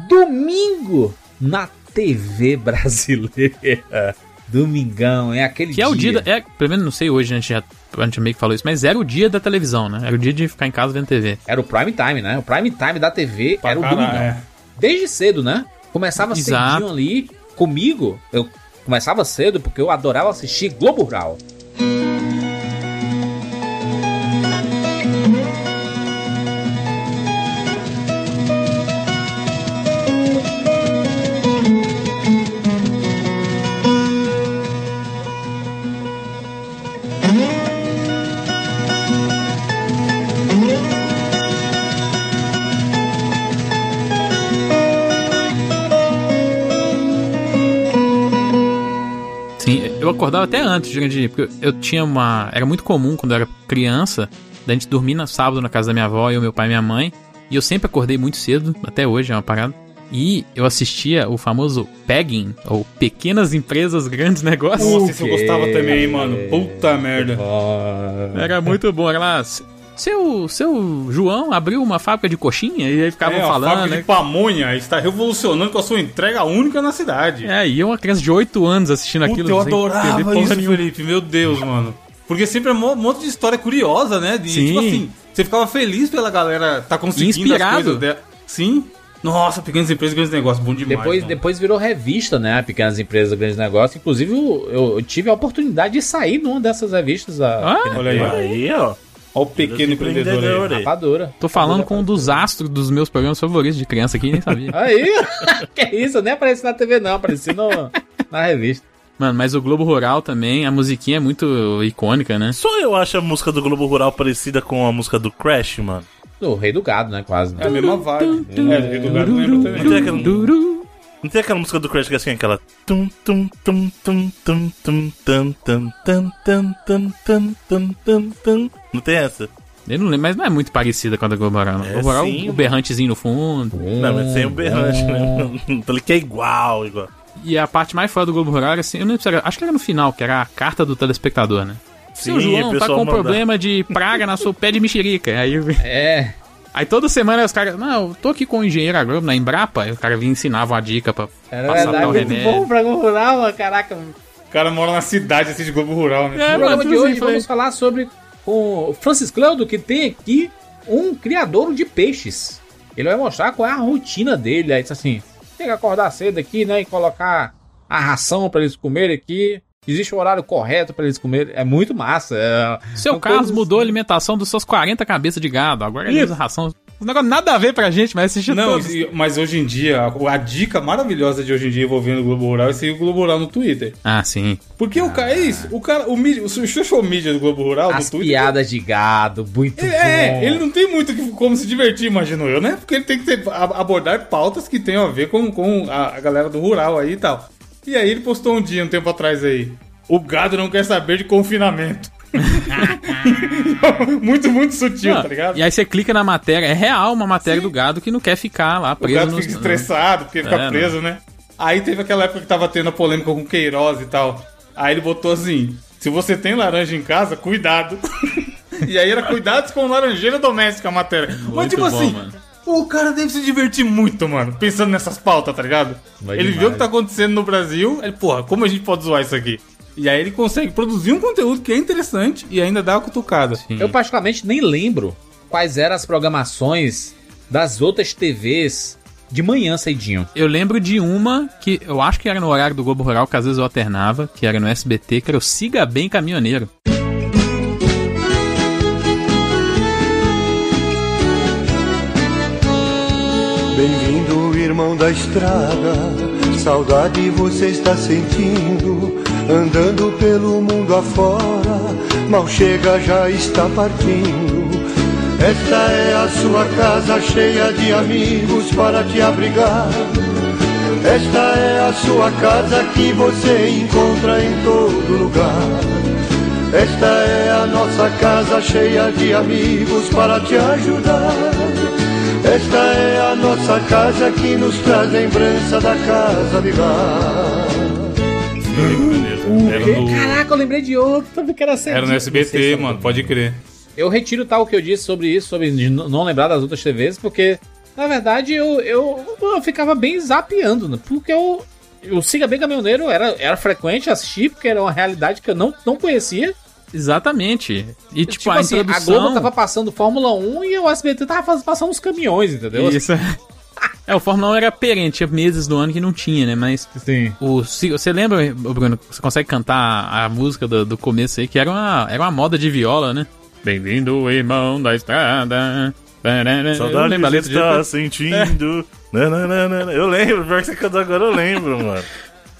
domingo na TV [laughs] brasileira. Domingão, é aquele Que é o dia, da, é, pelo menos não sei hoje, a gente já a gente meio que falou isso, mas era o dia da televisão, né? Era o dia de ficar em casa vendo TV. Era o prime time, né? O prime time da TV Pra era o domingão. é. Desde cedo, né? Começava Exato. cedinho ali comigo. Eu começava cedo porque eu adorava assistir Globo Rural. Acordava até antes, de porque eu tinha uma. Era muito comum quando eu era criança, da gente dormir no sábado na casa da minha avó, eu, meu pai e minha mãe. E eu sempre acordei muito cedo, até hoje é uma parada. E eu assistia o famoso Pegging, ou Pequenas Empresas, Grandes Negócios. Nossa, isso eu gostava também, mano. Puta merda. Era muito bom, era lá. Seu, seu João abriu uma fábrica de coxinha e aí ficavam É, a falando, fábrica né? de pamonha está revolucionando com a sua entrega única na cidade. É, e eu, uma criança de 8 anos assistindo Puta, aquilo. eu adorava isso, nenhuma. Felipe. Meu Deus, mano. Porque sempre é um monte de história curiosa, né? De, Sim. Tipo assim, você ficava feliz pela galera tá conseguindo Inspirado. as coisas dela. Sim. Nossa, pequenas empresas, grandes negócios, bom demais. Depois, mano. depois virou revista, né? Pequenas Empresas, Grandes Negócios. Inclusive, eu, eu tive a oportunidade de sair numa dessas revistas. Ah, Olha aí. Aí, ó. Olha o pequeno empreendedor aí. Rapadura. Tô falando com um dos astros dos meus programas favoritos de criança aqui, nem sabia. Aí, que isso? Eu nem apareci na TV, não. Apareci no, na revista. Mano, mas o Globo Rural também, a musiquinha é muito icônica, né? Só eu acho a música do Globo Rural parecida com a música do Crash, mano. O Rei do Gado, né? Quase. É a mesma vibe. É, do Rio do Gado lembra Não também. tem aquela, não tem aquela música do Crash que é assim, aquela. Tum, tum, tum, tum, tum, tum, tum, tum, tum, tum, tum, tum, tum, tum, tum. Não tem essa? Eu não lembro, mas não é muito parecida com a do Globo. É, sim, o mano. berrantezinho no fundo. Não, mas sem o berrante, né? [laughs] Falei que é igual, igual. E a parte mais foda do Globo Rural era assim, eu não lembro se era, acho que era no final, que era a carta do telespectador, né? Seu Sim, João o tá com manda- problema de praga na sua pé de mexerica. Aí, É. aí toda semana os caras, não, eu tô aqui com o engenheiro agrônomo na Embrapa, aí o cara vinha e ensinava uma dica pra Era passar verdade, tal remédio. bom pra Globo Rural. Caraca. O cara mora na cidade, assiste Globo Rural, né? É, No programa de hoje assim, vamos falar sobre o Francis Cleudo, que tem aqui um criador de peixes. Ele vai mostrar qual é a rotina dele. Aí diz assim: tem que acordar cedo aqui, né? E colocar a ração pra eles comerem aqui. Existe o horário correto pra eles comerem. É muito massa. É, Seu Carlos mudou a alimentação dos seus 40 cabeças de gado. Agora ele usa ração. Um negócio nada a ver pra gente, mas assistir Não, todos. e- mas hoje em dia, a, a dica maravilhosa de hoje em dia envolvendo o Globo Rural é seguir o Globo Rural no Twitter. Ah, sim. Porque o cara, é isso, o cara, o, mídia, o social media do Globo Rural As no Twitter. piadas de gado, muito Ele, bom. é, ele não tem muito que- como se divertir, imagino eu, né? Porque ele tem que ter- a- abordar pautas que tenham a ver com, com a, a galera do rural aí e tal. E aí ele postou um dia, um tempo atrás aí. O gado não quer saber de confinamento. [laughs] muito, muito sutil, Não, tá ligado? E aí você clica na matéria, é real uma matéria do gado que não quer ficar lá O preso gado nos- fica estressado porque fica É, preso, né? Aí teve aquela época que tava tendo a polêmica com Queiroz e tal. Aí ele botou assim: se você tem laranja em casa, cuidado. [laughs] e aí era cuidados com laranjeira doméstica a matéria. Mas Muito tipo bom, assim, mano. o cara deve se divertir muito, mano, pensando nessas pautas, tá ligado? Vai ele demais. viu o que tá acontecendo no Brasil, ele, porra, como a gente pode zoar isso aqui? E aí ele consegue produzir um conteúdo que é interessante e ainda dá uma cutucada. Sim. Eu particularmente nem lembro quais eram as programações das outras TVs de manhã cedinho. Eu lembro de uma que eu acho que era no horário do Globo Rural, que às vezes eu alternava, que era no SBT, que era o Siga Bem Caminhoneiro. Bem-vindo, irmão da estrada. Saudade você está sentindo. Andando pelo mundo afora. Mal chega, já está partindo. Esta é a sua casa cheia de amigos para te abrigar. Esta é a sua casa que você encontra em todo lugar. Esta é a nossa casa cheia de amigos para te ajudar. Esta é a nossa casa que nos traz lembrança da casa de lá. Era no, Caraca, eu lembrei de outro também que era cedinho. era no SBT, se mano, pode crer. Eu retiro tal que eu disse sobre isso, sobre não lembrar das outras TVs, porque, na verdade, eu, eu, eu ficava bem zapeando, né? Porque eu, o Siga Bem Caminhoneiro era, era frequente assistir, porque era uma realidade que eu não, não conhecia. Exatamente. E tipo, Tipo, a assim, a introdução... Globo tava passando Fórmula 1 e o SBT tava passando os caminhões, entendeu? Isso. [laughs] É, o Fórmula 1 era perene, tinha meses do ano que não tinha, né? Mas Sim. o, se- você lembra, Bruno, você consegue cantar a música do, do começo aí, que era uma, era uma moda de viola, né? Bem-vindo, irmão da estrada. Eu Saudade lembro a você está de... sentindo. Nananana. Eu lembro, pior que você cantou agora, eu lembro, mano.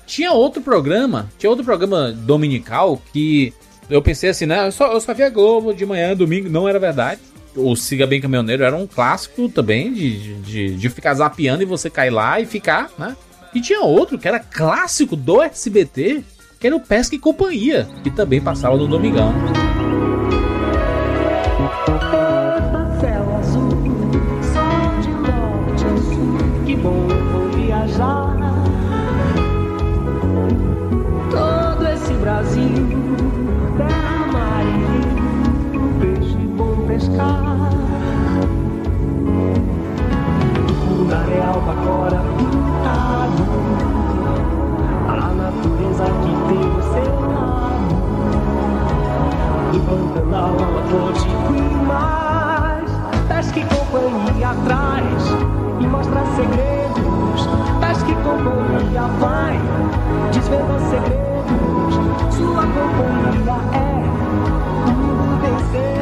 Tinha outro programa, tinha outro programa dominical que eu pensei assim, né? Eu só, eu só via Globo de manhã, domingo, não era verdade. O Siga Bem Caminhoneiro era um clássico também de, de, de ficar zapeando e você cair lá e ficar, né? E tinha outro que era clássico do SBT, que era o Pesca e Companhia, que também passava no Domingão. Céu pescar. O areal agora pintado, a natureza que tem o seu lado. Do Pantanal ao Atlântico e mais Pesca e companhia atrás E mostra segredos Pesca e companhia vai Desvenda segredos Sua companhia é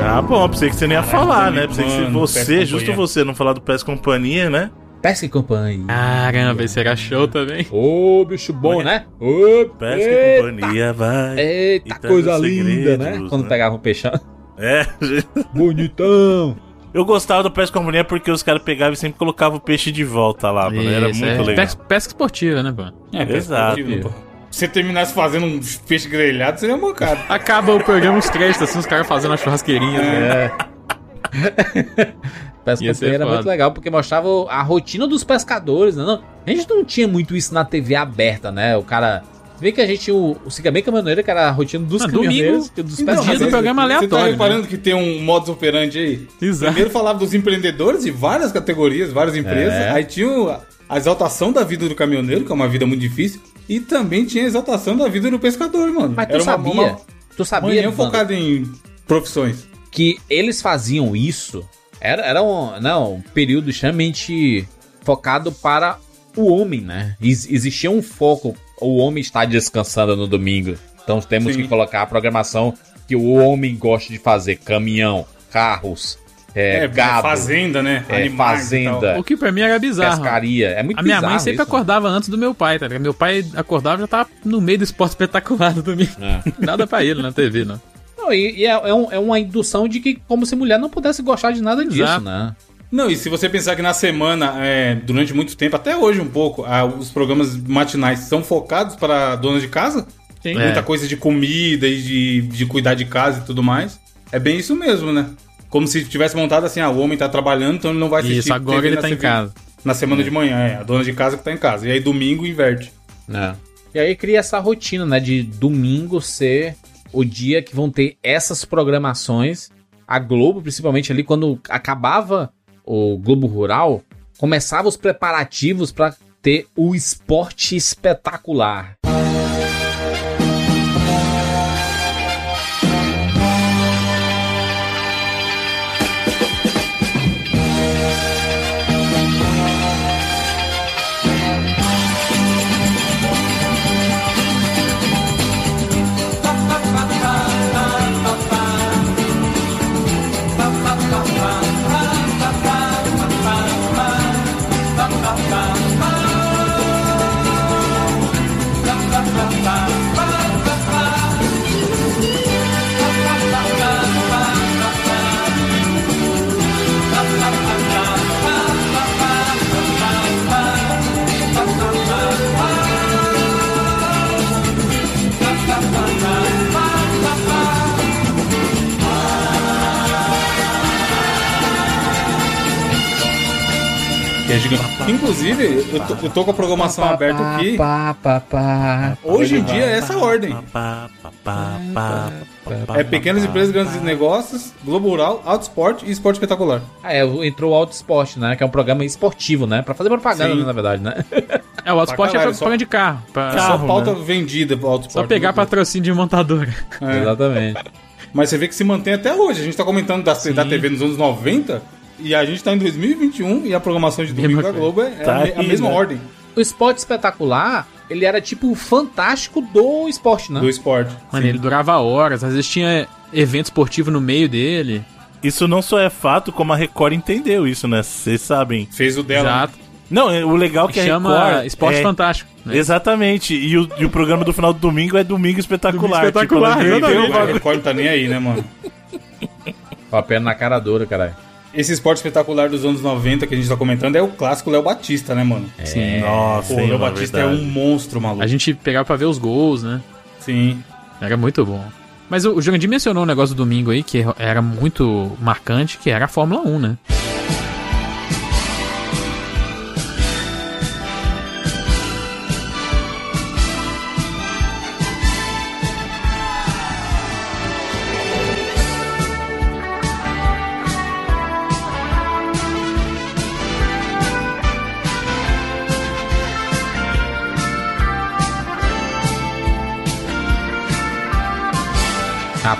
Ah, bom, pensei que você nem ia falar, né? Pensei que mano, Pesca você, justo você, não falar do Pesca Companhia, né? Pesca e Companhia. Caramba, esse era show também. Ô, bicho bom, né? Ô, Pesca e Companhia vai. Eita, E coisa linda, né? segredos, Quando né? pegava um peixão. É, Bonitão. eu gostava do Pesca Companhia porque os caras pegavam e sempre colocavam o peixe de volta lá, mano. Era Isso, muito é. legal. Pesca, pesca esportiva, né, pô? É, Exato. Se você terminasse fazendo um peixe grelhado, seria mancado. Acaba o programa os créditos, assim, os caras fazendo a churrasqueirinha. né? [laughs] Pesca e ser Companhia era foda. muito legal porque mostrava a rotina dos pescadores, né? Não, a gente não tinha muito isso na TV aberta, né? O cara. Se bem que a gente o, o Siga Bem Caminhoneiro, que era a rotina dos Ah, caminhoneiros domingo. dos Então, pescadores. mas do programa Você tá aleatório, reparando que tem um modus operandi aí? Exato. Primeiro falava dos empreendedores de várias categorias, várias empresas. É. Aí tinha o- a exaltação da vida do caminhoneiro, que é uma vida muito difícil. E também tinha a exaltação da vida do pescador, mano. Mas tu Era sabia? uma tu sabia, manhã Evandro, focada em profissões. que eles faziam isso? Era, era um, não, um período extremamente focado para o homem, né? Ex- existia um foco. O homem está descansando no domingo. Então temos Sim. que colocar a programação que o homem gosta de fazer: caminhão, carros, é, É, gado, fazenda, né? é, fazenda, O que pra mim era bizarro. pescaria. É muito A minha mãe sempre isso. acordava antes do meu pai, tá ligado? Meu pai acordava e já tava no meio do esporte espetacular do domingo. É. Nada pra ele na TV, não. Não, e, e é, é um- é uma indução de que como se mulher não pudesse gostar de nada disso, Exato. né? Não, e se você pensar que na semana, é, durante muito tempo, até hoje um pouco, ah, os programas matinais são focados para donas de casa, Sim. muita É. coisa de comida e de, de cuidar de casa e tudo mais. É bem isso mesmo, né? Como se tivesse montado assim, ah, o homem tá trabalhando, então ele não vai assistir Isso, agora TV ele na tá em casa. Na semana de manhã, é. A dona de casa que tá em casa. E aí domingo inverte. É. E aí cria essa rotina, né? De domingo ser o dia que vão ter essas programações. A Globo, principalmente ali, quando acabava o Globo Rural, começava os preparativos pra ter o esporte espetacular. Que gigante. Inclusive, eu tô, eu tô com a programação aberta aqui. Hoje em dia é essa ordem. É pequenas empresas, grandes negócios, Globo Rural, Auto Esporte e Esporte Espetacular. Ah, é, entrou o Auto Esporte, né? Que é um programa esportivo, né? Pra fazer propaganda, Sim. né, na verdade, né? É, o Autosport é caralho, pra só- propaganda de carro. Pra... Só Carro, pauta né? vendida pro Auto Só Esporte. pegar patrocínio de montadora. É. Exatamente. Mas você vê que se mantém até hoje. A gente tá comentando da, da TV nos anos 90 e a gente tá em 2021 e a programação de domingo da Globo é, é Tá a, me- a aí, mesma né? ordem O esporte espetacular, ele era tipo o fantástico do esporte, né? do esporte. Mano, ele durava horas, às vezes tinha evento esportivo no meio dele. Isso não só é fato, como a Record entendeu isso, né? Vocês sabem. Fez o dela. Exato. Não, é- o legal é que a Chama Record. Esporte é- Fantástico. né? Exatamente. E o, e o programa do final do domingo é Domingo Espetacular. Domingo Espetacular, tipo, exatamente. A. Record não tá nem aí, né, mano? [laughs] A perna na cara dura, caralho. Esse esporte espetacular dos anos 90 que a gente tá comentando é o clássico Léo Batista, né, mano? Sim. Nossa, o Léo Batista é verdade. um monstro, maluco. A gente pegava pra ver os gols, né? Sim. Era muito bom. Mas o, o Jurandir mencionou um negócio do domingo aí que era muito marcante, que era a Fórmula 1, né?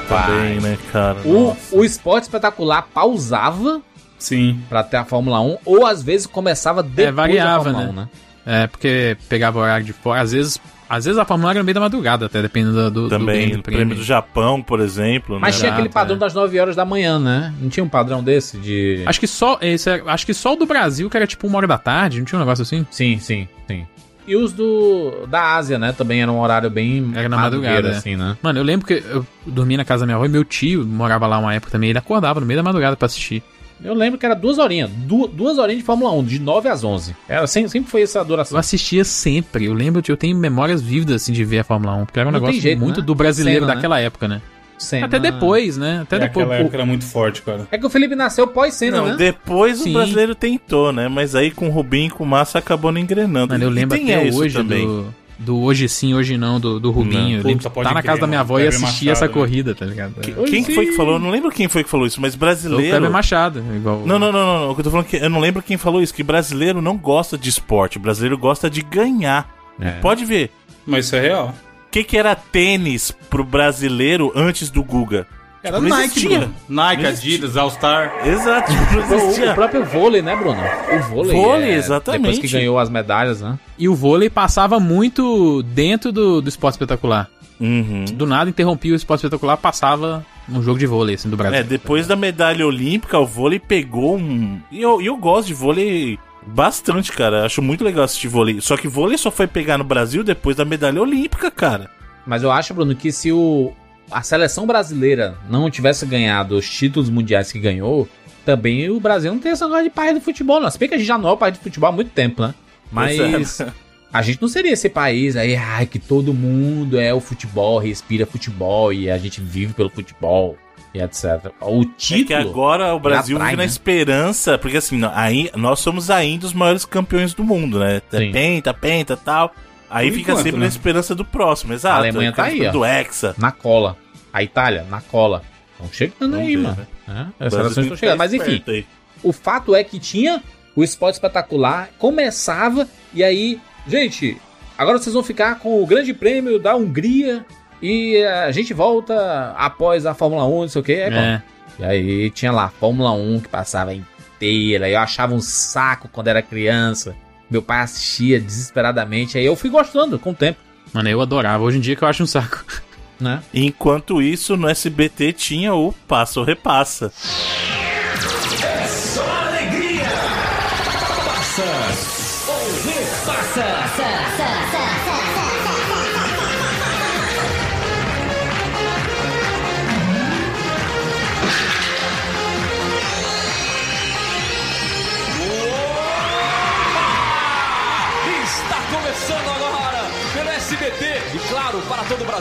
Também, né, cara? O, Nossa. o esporte espetacular pausava Sim. pra ter a Fórmula 1, ou às vezes começava depois variava, da Fórmula né? 1, né? É, porque pegava o horário de fora. Às vezes, às vezes a Fórmula 1 era no meio da madrugada, até dependendo do, do, do Também, grande o prêmio do Japão, por exemplo. Mas né? tinha aquele padrão é. das 9 horas da manhã, né? Não tinha um padrão desse de. Acho que só esse é- acho que só o do Brasil, que era tipo uma hora da tarde, não tinha um negócio assim? Sim, sim, sim. E os do da Ásia, né? Também era um horário bem Era na madrugada, é. assim, né? Mano, eu lembro que eu dormia na casa da minha avó e meu tio morava lá uma época também, ele acordava no meio da madrugada pra assistir. Eu lembro que era duas horinhas. Du duas horinhas de Fórmula 1, de 9 às 11. Era, sempre, sempre foi essa Eu duração. assistia sempre, eu lembro eu tenho memórias vívidas assim de ver a Fórmula 1, porque era um Não negócio jeito, muito né? do brasileiro Cena, né? daquela época, né? Cena. Até depois, né? Até É, depois. aquela o- época era muito forte, cara. É que o Felipe nasceu pós-cena, Não, né? depois Sim. o brasileiro tentou, né? Mas aí com o Rubinho e com o Massa acabou não engrenando. Mano, eu lembro até isso hoje também. do, do Hoje Sim, Hoje Não, do, do Rubinho. Eu Puta, tá na crer, casa da minha avó e assistir essa né? corrida, tá ligado? Que- Quem Sim. foi que falou? Eu não lembro quem foi que falou isso, mas O brasileiro. Kleber Machado. Igual... Não, não, não, não, não. O que eu tô falando é que eu não lembro quem falou isso, que brasileiro não gosta de esporte, brasileiro gosta de ganhar. É. Pode ver. Mas isso é real. O que, que era tênis pro brasileiro antes do Guga? Era Não Nike, existia. Bruno. Nike. Adidas, All Star. Exato, [laughs] tipo, O, o próprio vôlei, né, Bruno? O vôlei. Vôlei, é, exatamente. Depois que ganhou as medalhas, né? E o vôlei passava muito dentro do, do esporte espetacular. Uhum. Do nada interrompia o esporte espetacular, passava um jogo de vôlei, assim, do Brasil. É, depois da medalha olímpica, o vôlei pegou um. E eu, e eu gosto de vôlei bastante, cara. Acho muito legal assistir vôlei. Só que vôlei só foi pegar no Brasil depois da medalha olímpica, cara. Mas eu acho, Bruno, que se o, a seleção brasileira não tivesse ganhado os títulos mundiais que ganhou, também o Brasil não tem esse negócio de país do futebol, não. Se bem que a gente já não é o país do futebol há muito tempo, né? Mas é. a gente não seria esse país aí, ai, que todo mundo é o futebol, respira futebol e a gente vive pelo futebol e etc. O É título. que agora o Brasil atrai, vive na né? esperança, porque assim, aí, nós somos ainda os maiores campeões do mundo, né? Sim. Penta, penta tal. Aí Por fica enquanto, sempre né? na esperança do próximo, exato. A Alemanha tá aí, ó. Do Hexa. na cola. A Itália, na cola. Estão chegando Vamos aí, ver, mano. É, as seleções tem estão chegando. Mas enfim, aí. o fato é que tinha o esporte espetacular, começava, e aí, gente, agora vocês vão ficar com o grande prêmio da Hungria e a gente volta após a Fórmula 1, não sei o que. É, bom. É. E aí tinha lá a Fórmula 1 que passava inteira, eu achava um saco quando era criança. Meu pai assistia desesperadamente, aí eu fui gostando com o tempo, Mano, eu adorava. Hoje em dia que eu acho um saco. [laughs] né? Enquanto isso, no SBT tinha o Passa ou Repassa.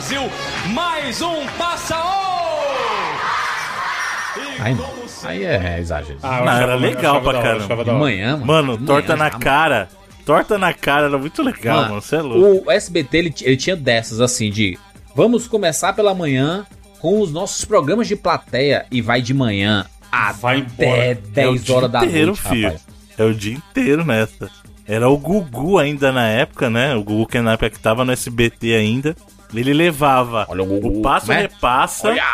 Brasil, mais um Passa Aí não. Aí é exagero. Ah, Não, era legal pra caramba. De manhã, mano. Mano, De torta manhã na cara. Torta na cara era muito legal, Mano. Você é louco. O SBT ele, ele tinha dessas assim de vamos começar pela manhã com os nossos programas de plateia e vai de manhã Vai até embora. 10 É horas da inteiro, noite, filho. rapaz. É o dia inteiro nessa. Era o Gugu ainda na época, né? O Gugu que na época que tava no SBT ainda. Ele levava Olha o Gugu, o passo né? repassa. Olha!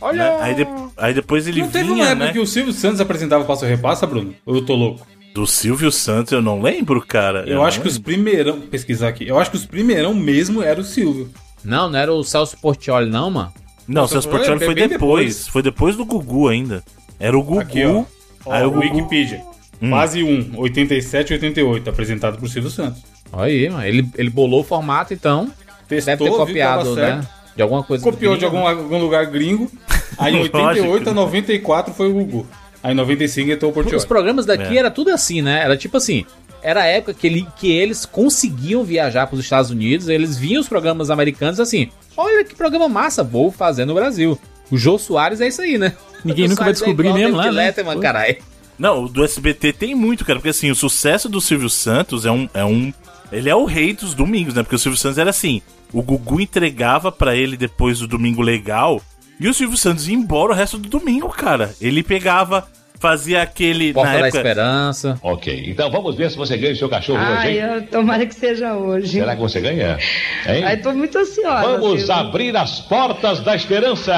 Olha! né? Aí, de- aí depois ele Não teve vinha, uma época né? que o Silvio Santos apresentava o Passo Repassa, Bruno? Ou eu tô louco? Do Silvio Santos, eu não lembro, cara. Eu, não acho que os lembro. primeirão. Pesquisar aqui. Eu acho que os primeirão mesmo era o Silvio. Não, não era o Celso Portioli, não, mano. Não, o Celso Portioli foi depois. depois. Foi depois do Gugu ainda. Era o Gugu. Aqui, ó. Ó, Aí o Gugu- Wikipedia. Hum. Fase 1, 87 e 88, apresentado por Silvio Santos. Olha aí, mano. Ele, ele bolou o formato, então. Testou, deve ter copiado, né? certo. De alguma coisa. Copiou de gringa, algum, algum lugar gringo. [laughs] Aí em Lógico. 88 a 94 foi o Gugu. Aí em 95 entrou o Portioli. Os programas daqui É. era tudo assim, né? Era tipo assim. Era a época que, ele, que eles conseguiam viajar para os Estados Unidos, eles viam os programas americanos assim: olha que programa massa, vou fazer no Brasil. O Jô Soares é isso aí, né? Ninguém nunca vai Soares é descobrir igual mesmo lá, né? Letterman, caralho. Não, o do SBT tem muito, cara. Porque assim, o sucesso do Silvio Santos é um. É um ele é o rei dos domingos, né? Porque o Silvio Santos era assim: o Gugu entregava pra ele depois do Domingo Legal. E o Silvio Santos ia embora o resto do domingo, cara. Ele pegava, fazia aquele. Porta na da época, Esperança. Ok, então vamos ver se você ganha o seu cachorro hoje, Ai, hein? eu, tomara que seja hoje. Será que você ganha? Hein? Ai, tô muito ansiosa. Vamos Silvio. abrir as portas da esperança!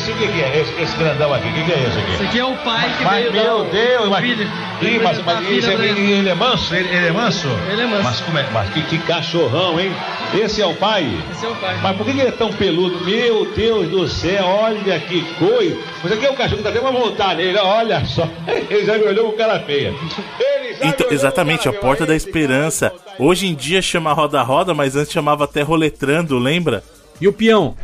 Esse o que, que é? Esse, esse grandão aqui, o que, que é esse aqui? Esse aqui é o pai que Mas, veio meu dar o- Deus, o mas, filho. Ih, mas, mas esse filha é, ele. ele, é manso? Ele, ele é manso? Ele é manso. Mas, como é, mas que, que cachorrão, hein? Esse é o pai? Esse é o pai. Mas por que ele é tão peludo? Meu Deus do céu, olha que coisa. Mas aqui é o cachorro, dá até uma vontade nele, olha só. [laughs] Ele já me olhou com cara feia. Ele já me Então, exatamente, a Porta feia. da Esperança. Hoje em dia chama Roda Roda, mas antes chamava até Roletrando, lembra? E o peão?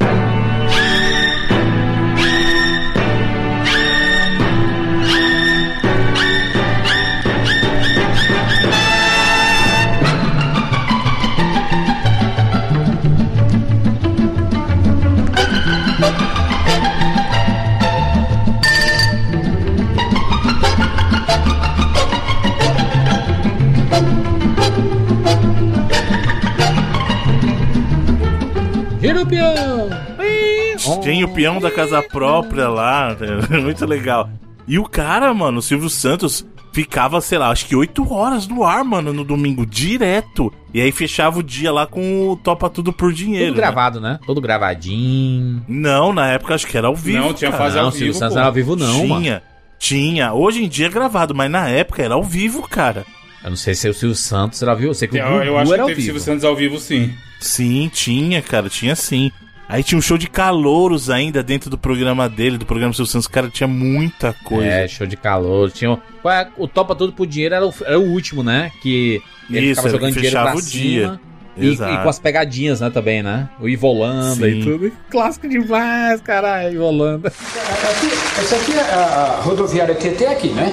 O peão! Tem o peão da casa própria lá, [laughs] muito legal. E o cara, mano, o Silvio Santos, ficava, sei lá, acho que 8 horas no ar, mano, no domingo, direto. E aí fechava o dia lá com o Topa Tudo por Dinheiro. Tudo né? gravado, né? Todo gravadinho. Não, na época acho que era ao vivo. Não, tinha cara. fase Não, ao o Silvio vivo, Santos pô. não era ao vivo, não, Tinha. mano. Tinha. Hoje em dia é gravado, mas na época era ao vivo, cara. Eu não sei se é o Silvio Santos era viu. Eu sei que o Eu, Gugu eu acho era que teve. Silvio Santos ao vivo, sim. Sim, tinha, cara, tinha sim. Aí tinha um show de calouros ainda dentro do programa dele, do programa Silvio Santos. Cara, tinha muita coisa. É, show de calor. Tinha, é- o Topa Tudo por Dinheiro era o, era o último, né? Que ele Isso, ficava jogando dinheiro pra o dia. cima. E, Exato. e com as pegadinhas, né, também, né? O Ivo Holanda Sim. e tudo. Clássico demais, caralho, Ivo Holanda. Aqui, essa aqui é a rodoviária TT aqui, né?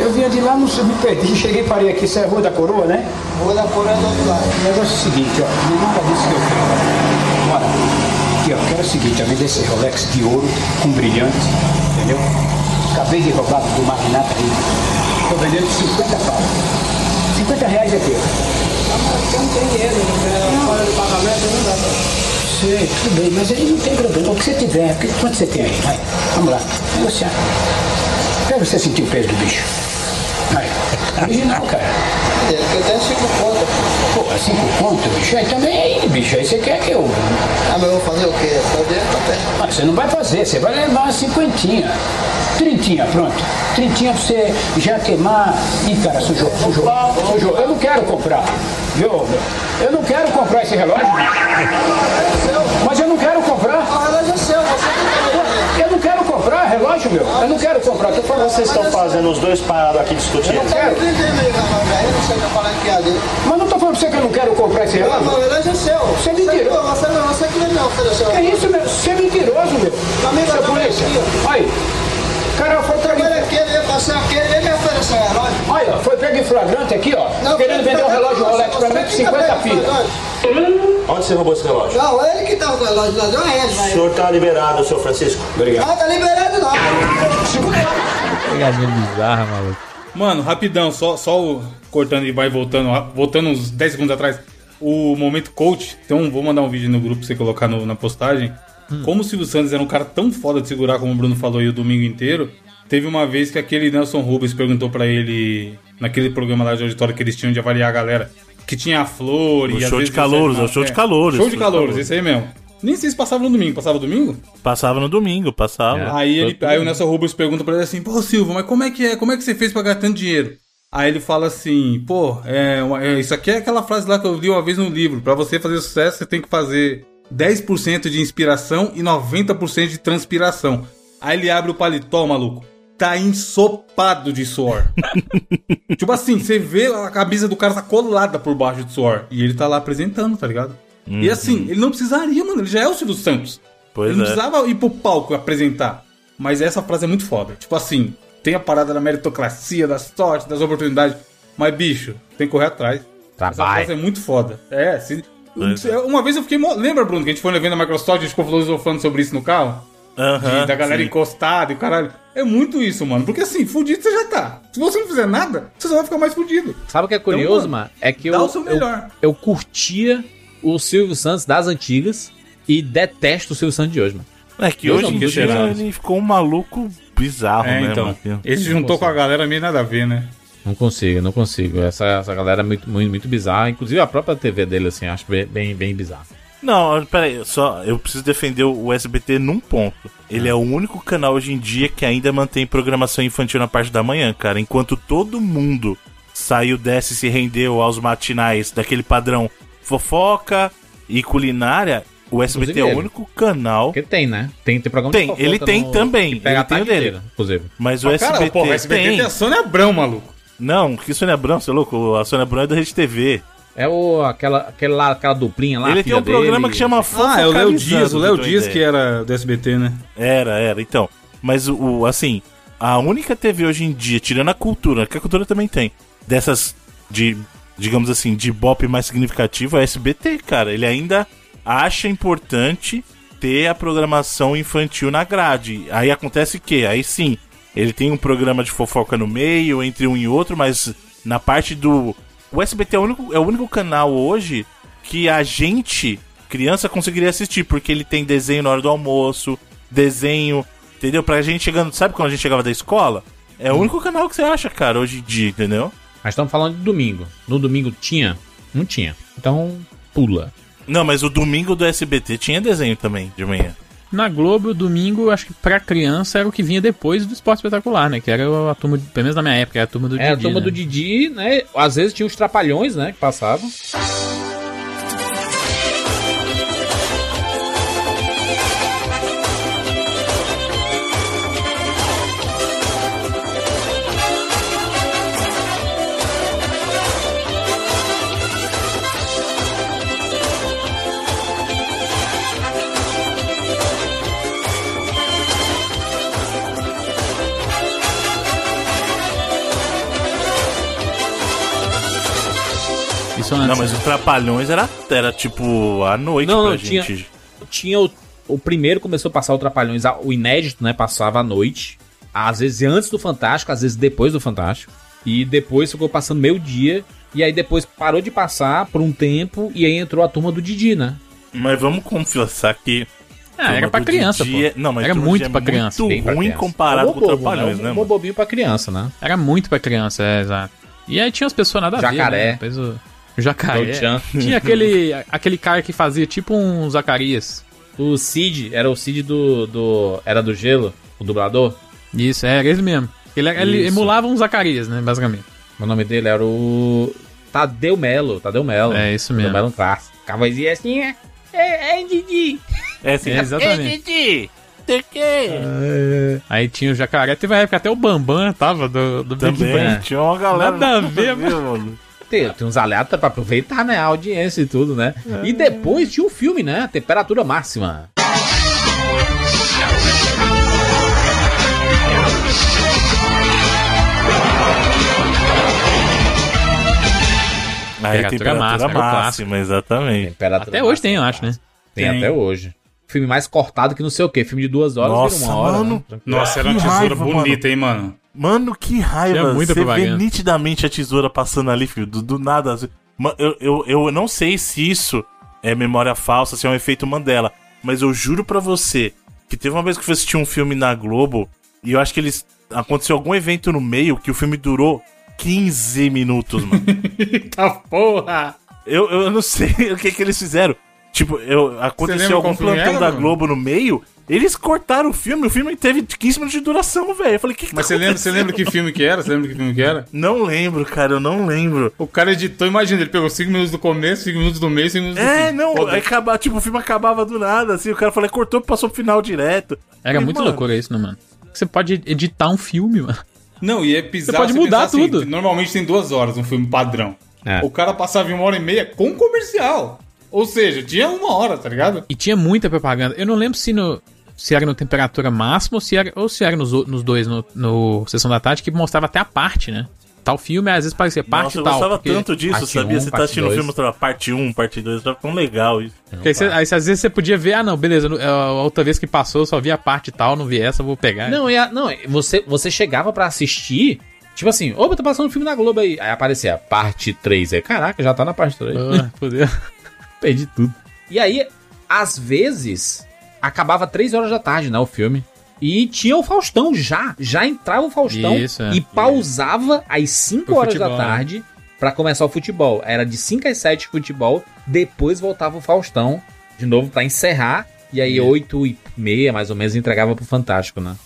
Eu vinha de lá, não me perdi, [laughs] cheguei e parei aqui. Isso é Rua da Coroa, né? Rua da Coroa é do outro lado. O negócio é o seguinte, ó, é nada disso que eu quero. Bora. Aqui, ó, quero o seguinte, ó, vender esse Rolex de ouro com brilhante, entendeu? Acabei de roubar do magnata aí. Tô vendendo 50 pau. 50 reais é teu. Você não tem dinheiro, né? fora do pagamento não dá Sei, tudo bem, mas aí não tem problema. O que você tiver, quanto você tem aí? Vai, vamos lá, negociar. Pra você sentir o peso do bicho. Original, cara. Eu tenho cinco contas. Pô, cinco contas, bicho? Aí também aí, bicho. Aí você quer que eu. Ah, mas eu vou fazer o quê? Fazer papel. Ah, você não vai fazer, você vai levar uma cinquentinha. Trintinha, pronto. Trintinha pra você já queimar. Ih, cara, sujou, sujou. Sujou. Eu não quero comprar. Viu? Eu não quero comprar esse relógio. Mas eu não quero comprar. O relógio é seu, você Eu não quero comprar relógio, meu. Eu não quero comprar. Tô falando, vocês estão fazendo os dois parados aqui discutindo. Eu não quero. Mas não tô falando pra você que eu não quero comprar esse relógio. O relógio é seu. Você é mentiroso. Você não, você que não ofereceu. Que isso, meu? Você é mentiroso, meu. Seu polícia. Aí. Cara, foi pego em... aqui, ele ia passar aqui, ele me ofereceu um relógio. Aí, ó, foi pego em flagrante aqui, ó. querendo vender um relógio Rolex pra mim por 50 pila. Onde você roubou esse relógio? Não, ele que tá com o relógio lá, deu uma rede, O senhor está liberado, senhor Francisco. Não, tá liberado não. Pegadinha bizarra, maluco. Mano, rapidão, só, só o, cortando e vai voltando, voltando uns 10 segundos atrás. O momento coach, então vou mandar um vídeo no grupo pra você colocar no- na postagem. Como o Silvio Santos era um cara tão foda de segurar, como o Bruno falou aí o domingo inteiro, teve uma vez que aquele Nelson Rubens perguntou pra ele, naquele programa lá de auditório que eles tinham de avaliar a galera, que tinha a flor O e show de calouros, é o show de uma- calouros, Show de calouros, esse aí mesmo. Nem sei se passava no domingo, passava domingo? Passava no domingo, passava. Aí, ele, aí o Nelson Rubens pergunta pra ele assim, pô, Silvio, mas como é que é? Como é que você fez pra ganhar tanto dinheiro? Aí ele fala assim, pô, é, uma- é, isso aqui é aquela frase lá que eu li uma vez no livro. Pra você fazer sucesso, você tem que fazer 10% de inspiração e 90% de transpiração. Aí ele abre o paletó, maluco. Tá ensopado de suor. [laughs] tipo assim, você vê a camisa do cara tá colada por baixo de suor. E ele tá lá apresentando, tá ligado? E assim, ele não precisaria, mano. Ele já é o Silvio Santos. Pois ele não é. precisava ir pro palco apresentar. Mas essa frase é muito foda. Tipo assim, tem a parada da meritocracia, da sorte, das oportunidades. Mas, bicho, tem que correr atrás. Essa Trabalho. frase é muito foda. É, se, é. uma vez eu fiquei. mo- Lembra, Bruno, que a gente foi no evento da Microsoft, a gente ficou filosofando sobre isso no carro? Aham, De- da galera sim. encostada e o caralho. É muito isso, mano. Porque assim, fudido você já tá. Se você não fizer nada, você só vai ficar mais fudido. Sabe o que é Então, curioso, mano, mano? É que dá eu, o seu eu, melhor. eu curtia o Silvio Santos das antigas e detesto o Silvio Santos de hoje, mano. É que hoje não em dia ele ficou um maluco bizarro, É, né, então. mano? Ele se juntou com a galera meio nada a ver, né? Não consigo, não consigo. Essa, essa galera é muito, muito, muito bizarra. Inclusive a própria TV dele, assim, acho bem, bem, bem bizarra. Não, peraí, só eu preciso defender o SBT num ponto. Ele é o único canal hoje em dia que ainda mantém programação infantil na parte da manhã, cara. Enquanto todo mundo saiu, desce e se rendeu aos matinais daquele padrão fofoca e culinária, o SBT Inclusive é o único canal. Porque tem, né? Tem, tem programa Tem, ele tem no- também, que Pega ele a tem o dele. inteira, inclusive. Mas o Ah, SBT, cara, porra, o SBT tem. tem a Sônia Abrão, maluco. Não, que Sônia Abrão, você é louco? A Sônia Abrão é da Rede TV. É o, aquela, aquele lá, aquela duplinha lá. Ele tem um programa dele. que chama Ah, é o Léo Dias, o Léo Fofocalizando, Dias que era do SBT, né? Era, era. Então, mas o, o- assim, a única TV hoje em dia, tirando a cultura, que a cultura também tem, dessas de, digamos assim, de bop mais significativo é a SBT, cara. Ele ainda acha importante ter a programação infantil na grade. Aí acontece que, aí sim, ele tem um programa de fofoca no meio, entre um e outro, mas na parte do. O SBT é o único, é o único canal hoje que a gente, criança, conseguiria assistir, porque ele tem desenho na hora do almoço, desenho, entendeu? Pra gente chegando, sabe quando a gente chegava da escola? É o único canal que você acha, cara, hoje em dia, entendeu? Mas estamos falando de domingo. No domingo tinha? Não tinha. Então, pula. Não, mas o domingo do SBT tinha desenho também, de manhã. Na Globo, domingo, acho que pra criança era o que vinha depois do Esporte Espetacular, né? Que era a turma, pelo menos na minha época, era a turma do É, a Didi, turma né? do Didi, né? Às vezes tinha os trapalhões, né? Que passavam. Isso antes. Não, mas os Trapalhões era, era tipo à noite Não, pra não, tinha, gente. tinha o, o primeiro começou a passar o Trapalhões, o inédito, né? Passava à noite. Às vezes antes do Fantástico, às vezes depois do Fantástico. E depois ficou passando meio dia. E aí depois parou de passar por um tempo. E aí entrou a turma do Didi, né? Mas vamos confessar que. Ah, era pra criança, Didi pô. é- Não, mas Era muito é pra criança. Muito ruim criança. comparado É um com bobo, Trapalhões, né? Um bobinho pra criança, né? Era muito pra criança, é, exato. E aí tinha as pessoas nada a ver, Jacaré. né? Depois o o jacaré. Tinha [laughs] aquele, aquele cara que fazia tipo um Zacarias. O Cid, era o Cid do, do. Era do gelo, o dublador. Isso, era ele mesmo. Ele, ele emulava um Zacarias, né, basicamente. O nome dele era o. Tadeu Melo, Tadeu Melo. É, isso mesmo. Tadeu Melo um clássico. A vozinha assim, é. É, é Didi. É É, exatamente. Didi, tem que... Aí tinha o jacaré, teve uma época até o Bambam tava do, do Big Também, Bang. tinha uma galera... Nada a ver, mano. Mano. Tem, tem uns aleatórios pra aproveitar, né? A audiência e tudo, né? E depois tinha o filme, né? Temperatura máxima. Aí, Temperatura temperatura máxima, máxima, exatamente. Temperatura Até hoje tem, eu acho, né? Tem, Tem. até hoje. Filme mais cortado que não sei o quê. Filme de duas horas Nossa, vira uma hora. mano. né? Nossa, era uma tesoura raiva, bonita, hein, mano? Mano, que raiva. Tinha muita Você vê propaganda. nitidamente a tesoura passando ali, filho, do, do nada. assim. Eu, eu, eu não sei se isso é memória falsa, se é um efeito Mandela, mas eu juro pra você que teve uma vez que eu fui assistir um filme na Globo e eu acho que eles. Aconteceu algum evento no meio que o filme durou 15 minutos, mano. [laughs] Tá porra! eu, eu não sei [laughs] o que que eles fizeram. Tipo, eu, aconteceu algum plantão era, da mano? Globo no meio, eles cortaram o filme, o filme teve 15 minutos de duração, velho. Eu falei, o que, que Mas tá você lembra, você lembra que filme que era? Você lembra que filme que era? Não lembro, cara, eu não lembro. O cara editou, imagina, ele pegou 5 minutos do começo, 5 minutos do meio, 5 minutos do É, fim. não, Pô, aí acaba, tipo, o filme acabava do nada, assim, o cara falou, cortou, passou pro final direto. Era E, muito mano, loucura isso, né, mano? Você pode editar um filme, mano. Não, e é bizarro Você pode mudar pensar tudo. que normalmente tem duas horas um filme padrão. É. O cara passava uma hora e meia com comercial. Ou seja, tinha uma hora, tá ligado? E tinha muita propaganda. Eu não lembro se no. Se era no temperatura máxima ou se era, ou se era nos, nos dois no, no Sessão da Tarde que mostrava até a parte, né? Tal filme, às vezes parecia parte Nossa, eu tal. gostava porque- tanto disso, sabia? um, você tá assistindo o filme, lá, parte 1, parte 2, tá tão legal isso. Porque aí, você- aí, às vezes você podia ver, ah não, beleza, no- a outra vez que passou eu só vi a parte tal, não vi essa, eu vou pegar. Não, e a- não você, você chegava pra assistir, tipo assim, opa, tá passando um filme na Globo aí. Aí aparecia parte 3. Aí, caraca, já tá na parte 3. Ah, fodeu. Perdi tudo. E aí, às vezes, acabava 3 horas da tarde, né, o filme. E tinha o Faustão já. Já entrava o Faustão Isso, é. e pausava às 5 Pro horas futebol, da né? tarde pra começar o futebol. Era de 5 às 7 futebol, depois voltava o Faustão de novo pra encerrar. E aí, 8 e meia, mais ou menos, entregava pro Fantástico, né?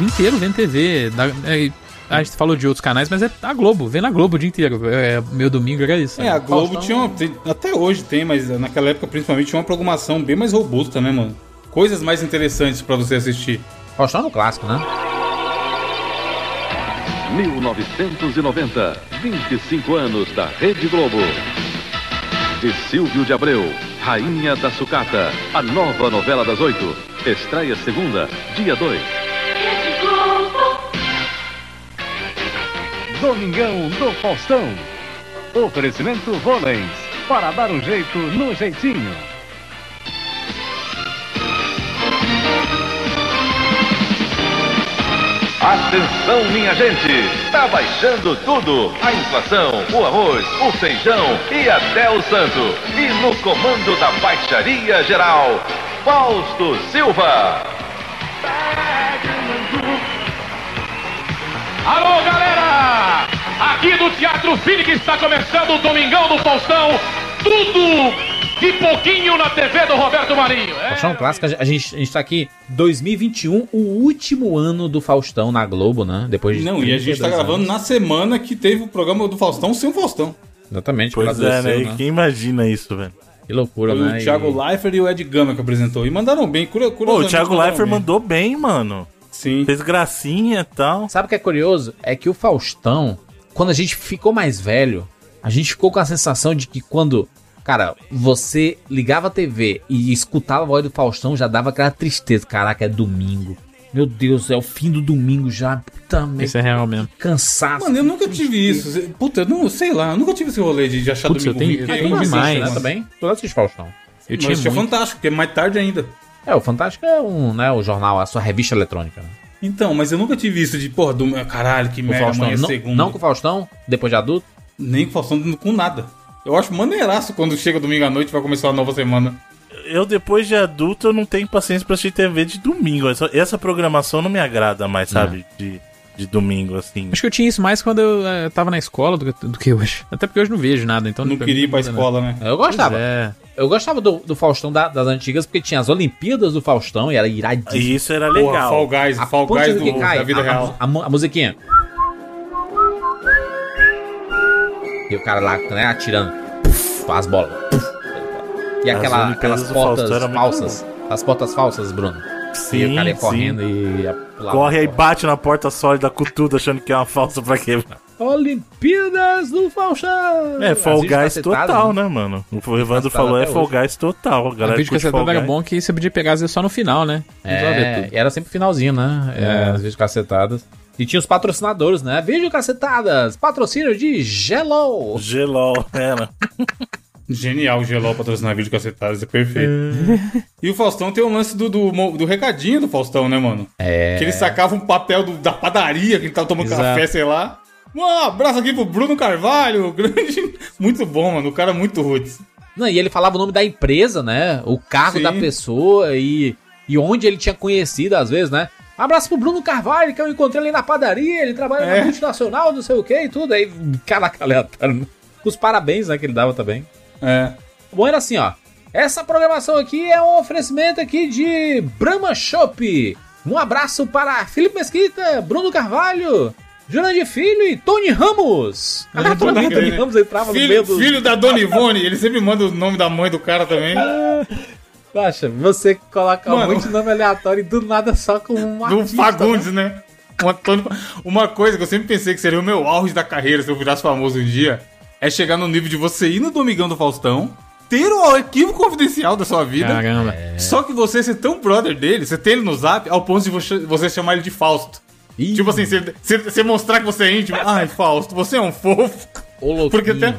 Dia inteiro vendo TV. da- é, a gente falou de outros canais, mas é a Globo, vendo a Globo o dia inteiro. É, meu domingo era isso. É, né? a Globo Faustão- tinha uma, tem- até hoje tem, mas naquela época principalmente tinha uma programação bem mais robusta, né, mano? Coisas mais interessantes pra você assistir. Faustão no clássico, né? 1990, 25 anos da Rede Globo. De Silvio de Abreu, Rainha da Sucata, a nova novela das oito. Estreia segunda, dia 2. Domingão do Faustão. Oferecimento Volens, para dar um jeito no jeitinho. Atenção, minha gente! Tá baixando tudo! A inflação, o arroz, o feijão e até o santo. E no comando da Baixaria Geral, Fausto Silva. Alô, galera! Aqui do Teatro Cine que está começando o Domingão do Faustão. Tudo de pouquinho na TV do Roberto Marinho. É. Faustão Clássico, a gente, a gente tá aqui 2021, o último ano do Faustão na Globo, né? Depois de Não, e a gente tá 32 gravando anos. na semana que teve o programa do Faustão sem o Faustão. Exatamente, Pois é, né? seu, E Quem imagina isso, velho? Que loucura, Foi né? o Thiago E- Leifert e o Ed Gama que apresentou. E mandaram bem, curi- Pô, o. Thiago Leifert bem. mandou bem, mano. Sim. Fez gracinha e tal. Sabe o que é curioso? É que o Faustão, quando a gente ficou mais velho, a gente ficou com a sensação de que quando, cara, você ligava a TV e escutava a voz do Faustão, já dava aquela tristeza. Caraca, é domingo. Meu Deus, é o fim do domingo já. Puta merda. Isso é real mesmo. Cansaço. Mano, eu nunca tive isso. Puta, eu não sei lá, eu nunca tive esse rolê de, de achar Putz, eu domingo tenho- eu tenho né, mano? também? Tu não assiste Faustão. Eu Mas tinha isso é muito. fantástico, porque é mais tarde ainda. É, o Fantástico é um, né, o jornal, a sua revista eletrônica. Né? Então, mas eu nunca tive isso de, porra, do, caralho, que O merda, Faustão, amanhã é não, segunda. não com o Faustão, depois de adulto. Nem com o Faustão, com nada. Eu acho maneiraço quando chega domingo à noite e vai começar uma nova semana. Eu, depois de adulto, eu não tenho paciência pra assistir TV de domingo. Essa, essa programação não me agrada mais, sabe? De, de domingo, assim. Acho que eu tinha isso mais quando eu eh, tava na escola do, que- do que hoje. Até porque hoje não vejo nada, então Não queria ir pra escola, né? Eu gostava. Pois é. Eu gostava do, do Faustão da- das antigas, porque tinha as Olimpíadas do Faustão e era iradíssimo. E isso era Porra, legal. Fall Guys, A Fall Guys do cai, da vida a, real. A, a a musiquinha. E o cara lá, né, atirando. Puf, as bolas. Puf, e aquela, aquelas portas falsas. As portas falsas, Bruno. E o cara ia sim. correndo e ia pular. Corre aí, bate na porta sólida com tudo, achando que é uma falsa pra quebrar. Olimpíadas do Faustão! É, Fall vídeos Guys total, né? né, mano? O Evandro Cacetado falou, é Fall. Guys total. A galera vídeo curte Fall cacetada era bom que você podia pegar às vezes só no final, né? É, e era sempre finalzinho, né? É, as vídeos cacetadas. E tinha os patrocinadores, né? Vídeo cacetadas, patrocínio de Gelo. Gelol, era. [laughs] Genial o Gelol patrocinar vídeo cacetados, é perfeito. E o Faustão tem o lance do, do, do recadinho do Faustão, né, mano? É. Que ele sacava um papel do- da padaria, que ele tava tomando Exato. café, sei lá. Um abraço aqui pro Bruno Carvalho, [laughs] grande. Muito bom, mano. O cara é muito roots. Não, e ele falava o nome da empresa, né? O cargo Sim. da pessoa e, e onde ele tinha conhecido, às vezes, né? Um abraço pro Bruno Carvalho, que eu encontrei ali na padaria, ele trabalha É. na multinacional, não sei o que e tudo. Aí, caraca, aleatório. né? Os parabéns, né, que ele dava também. É. Bom, era assim, ó. Essa programação aqui é um oferecimento aqui de Brahma Shop. Um abraço para Felipe Mesquita, Bruno Carvalho, Jurandir Filho e Tony Ramos. Ah, [laughs] Tony, né? Ramos entrava no meio Filho, do... filho da Dona Ivone, ele sempre manda o nome da mãe do cara também. [laughs] Baixa, você coloca Mano. muito nome aleatório e do nada só com um do artista, Fagundes, né? né? Um Antônio- Uma coisa que eu sempre pensei que seria o meu auge da carreira se eu virasse famoso um dia é chegar no nível de você ir no Domingão do Faustão, ter o arquivo confidencial da sua vida, Caramba. só que você ser tão brother dele, você ter ele no zap, ao ponto de você, você chamar ele de Fausto. Ih. Tipo assim, você, mostrar que você é íntimo. Ai, Fausto, você é um fofo. Ô, louquinho. Porque tem,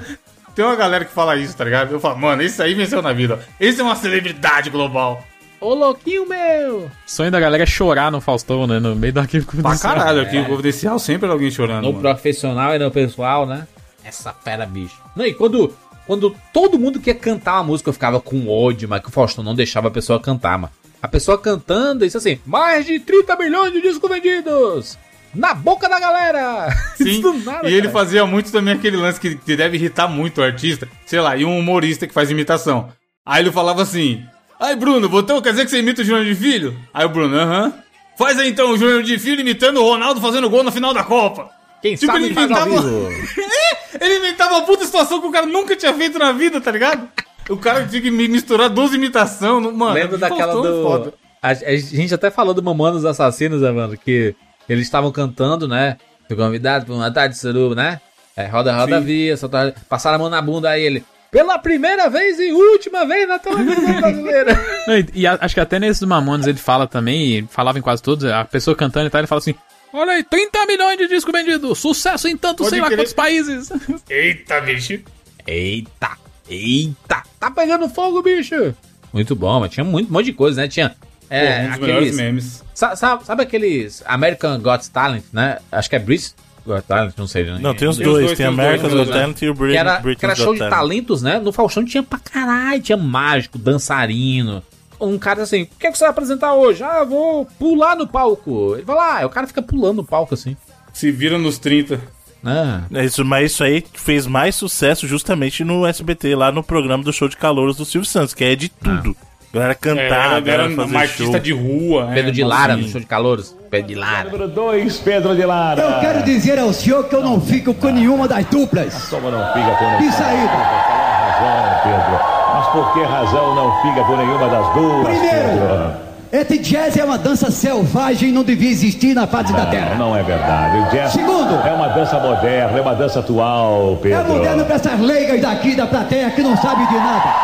tem uma galera que fala isso, tá ligado? Eu falo, mano, esse aí venceu na vida. ó. Esse é uma celebridade global. Ô, louquinho meu! O sonho da galera é chorar no Faustão, né? No meio do arquivo Pra confidencial. caralho, arquivo confidencial sempre era alguém chorando. No mano. profissional e no pessoal, né? Essa fera, bicho. Não, e quando, quando todo mundo quer cantar uma música, eu ficava com ódio, mas que o Faustão não deixava a pessoa cantar, mano. A pessoa cantando, isso assim, mais de 30 milhões de discos vendidos! Na boca da galera! [laughs] Sim, nada, e ele cara. fazia muito também aquele lance que, que deve irritar muito o artista. Sei lá, e um humorista que faz imitação. Aí ele falava assim: Ai, Bruno, botão quer dizer que você imita o Júnior de Filho? Aí o Bruno, aham. Faz aí então o Júnior de Filho imitando o Ronaldo fazendo gol na final da Copa. Quem Tipo, sabe ele inventava-. [laughs] Ele inventava uma puta situação que o cara nunca tinha feito na vida, tá ligado? O cara tinha que mi- misturar duas imitações. no- Mano, Lembro daquela do. foda. A, a gente até falou do Mamonos Assassinos, né, mano? Que eles estavam cantando, né? Fui convidado pra uma tarde de suruba, né? É, roda, roda, Sim. via, soltar, passaram a mão na bunda aí ele. Pela primeira vez e última vez na televisão brasileira. [laughs] Não, e, e a- acho que até nesse do Mamones ele fala também, e falava em quase todos, a pessoa cantando e tal, ele fala assim: Olha aí, 30 milhões de discos vendidos. Sucesso em tanto, Pode sei lá crer. quantos países. [laughs] Eita, bicho. Eita, eita, tá pegando fogo, bicho. Muito bom, mas tinha muito, um monte de coisa, né? Tinha. É, Pô, um dos melhores memes. Sa- sa- Sabe, aqueles American Got Talent, né? Acho que é British Got Talent, não sei. né? Não, tem os Tem dois. dois, Tem dois, Got né? Talent e o Que Brit- era, que era show Got de Talent. talentos, né? No Faustão tinha pra caralho, tinha mágico, dançarino. Um cara assim, o que, é que você vai apresentar hoje? Ah, vou pular no palco. Ele vai lá, aí o cara fica pulando no palco assim. Se vira nos 30. Ah, É Isso, mas isso aí fez mais sucesso justamente no SBT, lá no programa do show de calouros do Silvio Santos, que é de tudo. Galera cantar, era, galera era fazer uma artista show. de rua. Pedro é, de Lara, assim. no show de calouros. Pedro de Lara. Número 2, Pedro de Lara. Eu quero dizer ao senhor que eu não fico com nenhuma das duplas. Como não fica? Que saída. razão, Pedro. Por que razão não fica por nenhuma das duas, Primeiro, esse jazz é uma dança selvagem e não devia existir na face da Não, terra. não é verdade. O jazz Segundo. é uma dança moderna, é uma dança atual, Pedro. É moderno para essas leigas daqui da plateia que não sabem de nada.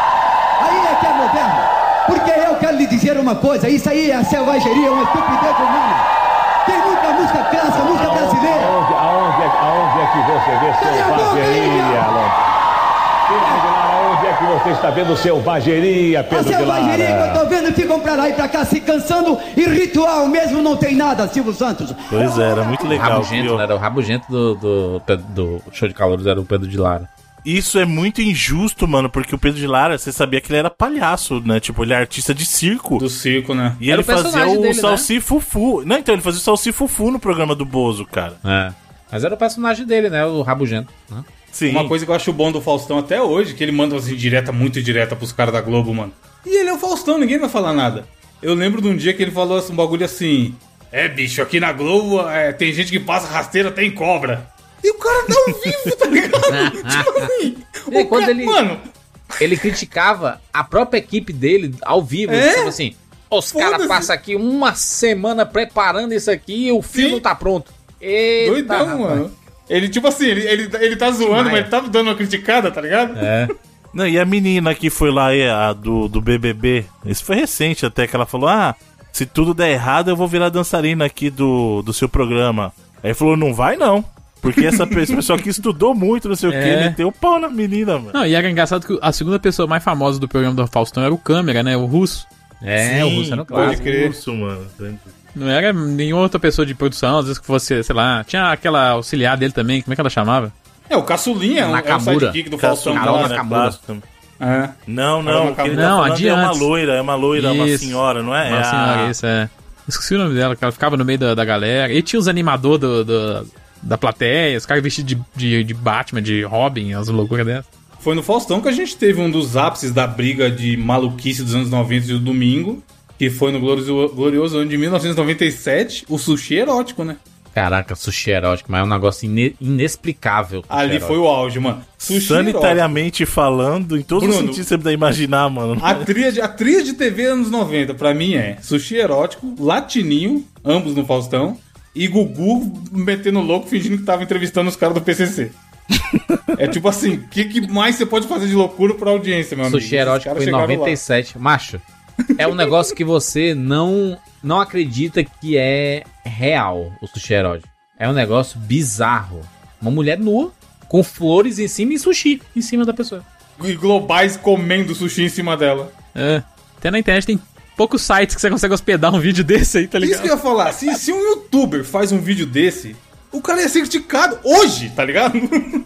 Aí é que é moderno. Porque eu quero lhe dizer uma coisa, isso aí é a selvageria, uma estupidez humana. Tem muita música clássica, música brasileira. Aonde, aonde, é, aonde é que você vê selvageria, Índia! Você está vendo selvageria, A Pedro de selvageria que eu tô vendo ficam pra lá e pra cá se cansando e ritual mesmo não tem nada, Silvio Santos. Pois é, era muito O legal. rabugento, viu? né? Era o rabugento do, do, do show de calouros, era o Pedro de Lara. Isso é muito injusto, mano, porque o Pedro de Lara, você sabia que ele era palhaço, né? Tipo, ele é artista de circo. Do circo, né? E Era ele o fazia o dele, né? Salsi Fufu. Não, então ele fazia o Salsi Fufu no programa do Bozo, cara. É. Mas era o personagem dele, né? O rabugento. Né? Sim. Uma coisa que eu acho bom do Faustão até hoje, que ele manda umas indireta muito direta pros caras da Globo, mano. E ele é o Faustão, ninguém vai falar nada. Eu lembro de um dia que ele falou assim, um bagulho assim: É, bicho, aqui na Globo é, tem gente que passa rasteira até em cobra. E o cara tá ao vivo, tá ligado? [laughs] tipo assim. E o quando cara- ele- Mano, Ele criticava a própria equipe dele ao vivo. É? Ele falava assim: os caras passam aqui uma semana preparando isso aqui e o filme Sim. não tá pronto. Eita, doidão, rapaz. mano. Ele, tipo assim, ele, ele, ele tá zoando, mas ele tá dando uma criticada, tá ligado? É. Não, e a menina que foi lá, é, a do, do BBB, isso foi recente até, que ela falou, ah, se tudo der errado eu vou virar dançarina aqui do, do seu programa. Aí ele falou, não vai não. Porque essa pe- esse pessoal que estudou muito, não sei o que, É. meteu o pau na menina, mano. Não, e era engraçado que a segunda pessoa mais famosa do programa do Faustão era o câmera, né? O russo. É, o Russo era no clássico. pode crer. Isso, mano. Não era nenhuma outra pessoa de produção, às vezes que fosse, sei lá. Tinha aquela auxiliar dele também, como é que ela chamava? É, o Caçulinha é um, é um sidekick do Faustão. Carol né? Nakamura. É. Não, não, ele tá Não, de é uma loira, é uma loira, uma Isso. senhora, não é? Uma é senhora, a... isso, é. Esqueci o nome dela, que ela ficava no meio da, da galera. E tinha os animadores do, do- da plateia, os caras vestidos de, de, de Batman, de Robin, as loucuras dessas. Foi no Faustão que a gente teve um dos ápices da briga de maluquice dos anos 90 e do domingo, que foi no glorioso, glorioso ano de 1997, o sushi erótico, né? Caraca, sushi erótico, mas é um negócio ine- inexplicável. Ali erótico. foi o auge, mano. Sushi Sanitariamente falando, em todos os Bruno, sentidos que você puder imaginar, mano. erótico. A trilha, a trilha de TV anos 90, pra mim, é sushi erótico, latininho, ambos no Faustão, e Gugu metendo louco fingindo que tava entrevistando os caras do PCC. [laughs] é tipo assim, o que, que mais você pode fazer de loucura pra audiência, meu amigo? Sushi erótico foi em chegaram lá. 97. Macho, é um negócio que você não, não acredita que é real, o sushi erótico. É um negócio bizarro. Uma mulher nua, com flores em cima e sushi em cima da pessoa. E globais comendo sushi em cima dela. É. Até na internet tem poucos sites que você consegue hospedar um vídeo [laughs] desse aí, tá Isso ligado? que eu ia falar, se, se um youtuber faz um vídeo desse, o cara ia ser criticado hoje, tá ligado?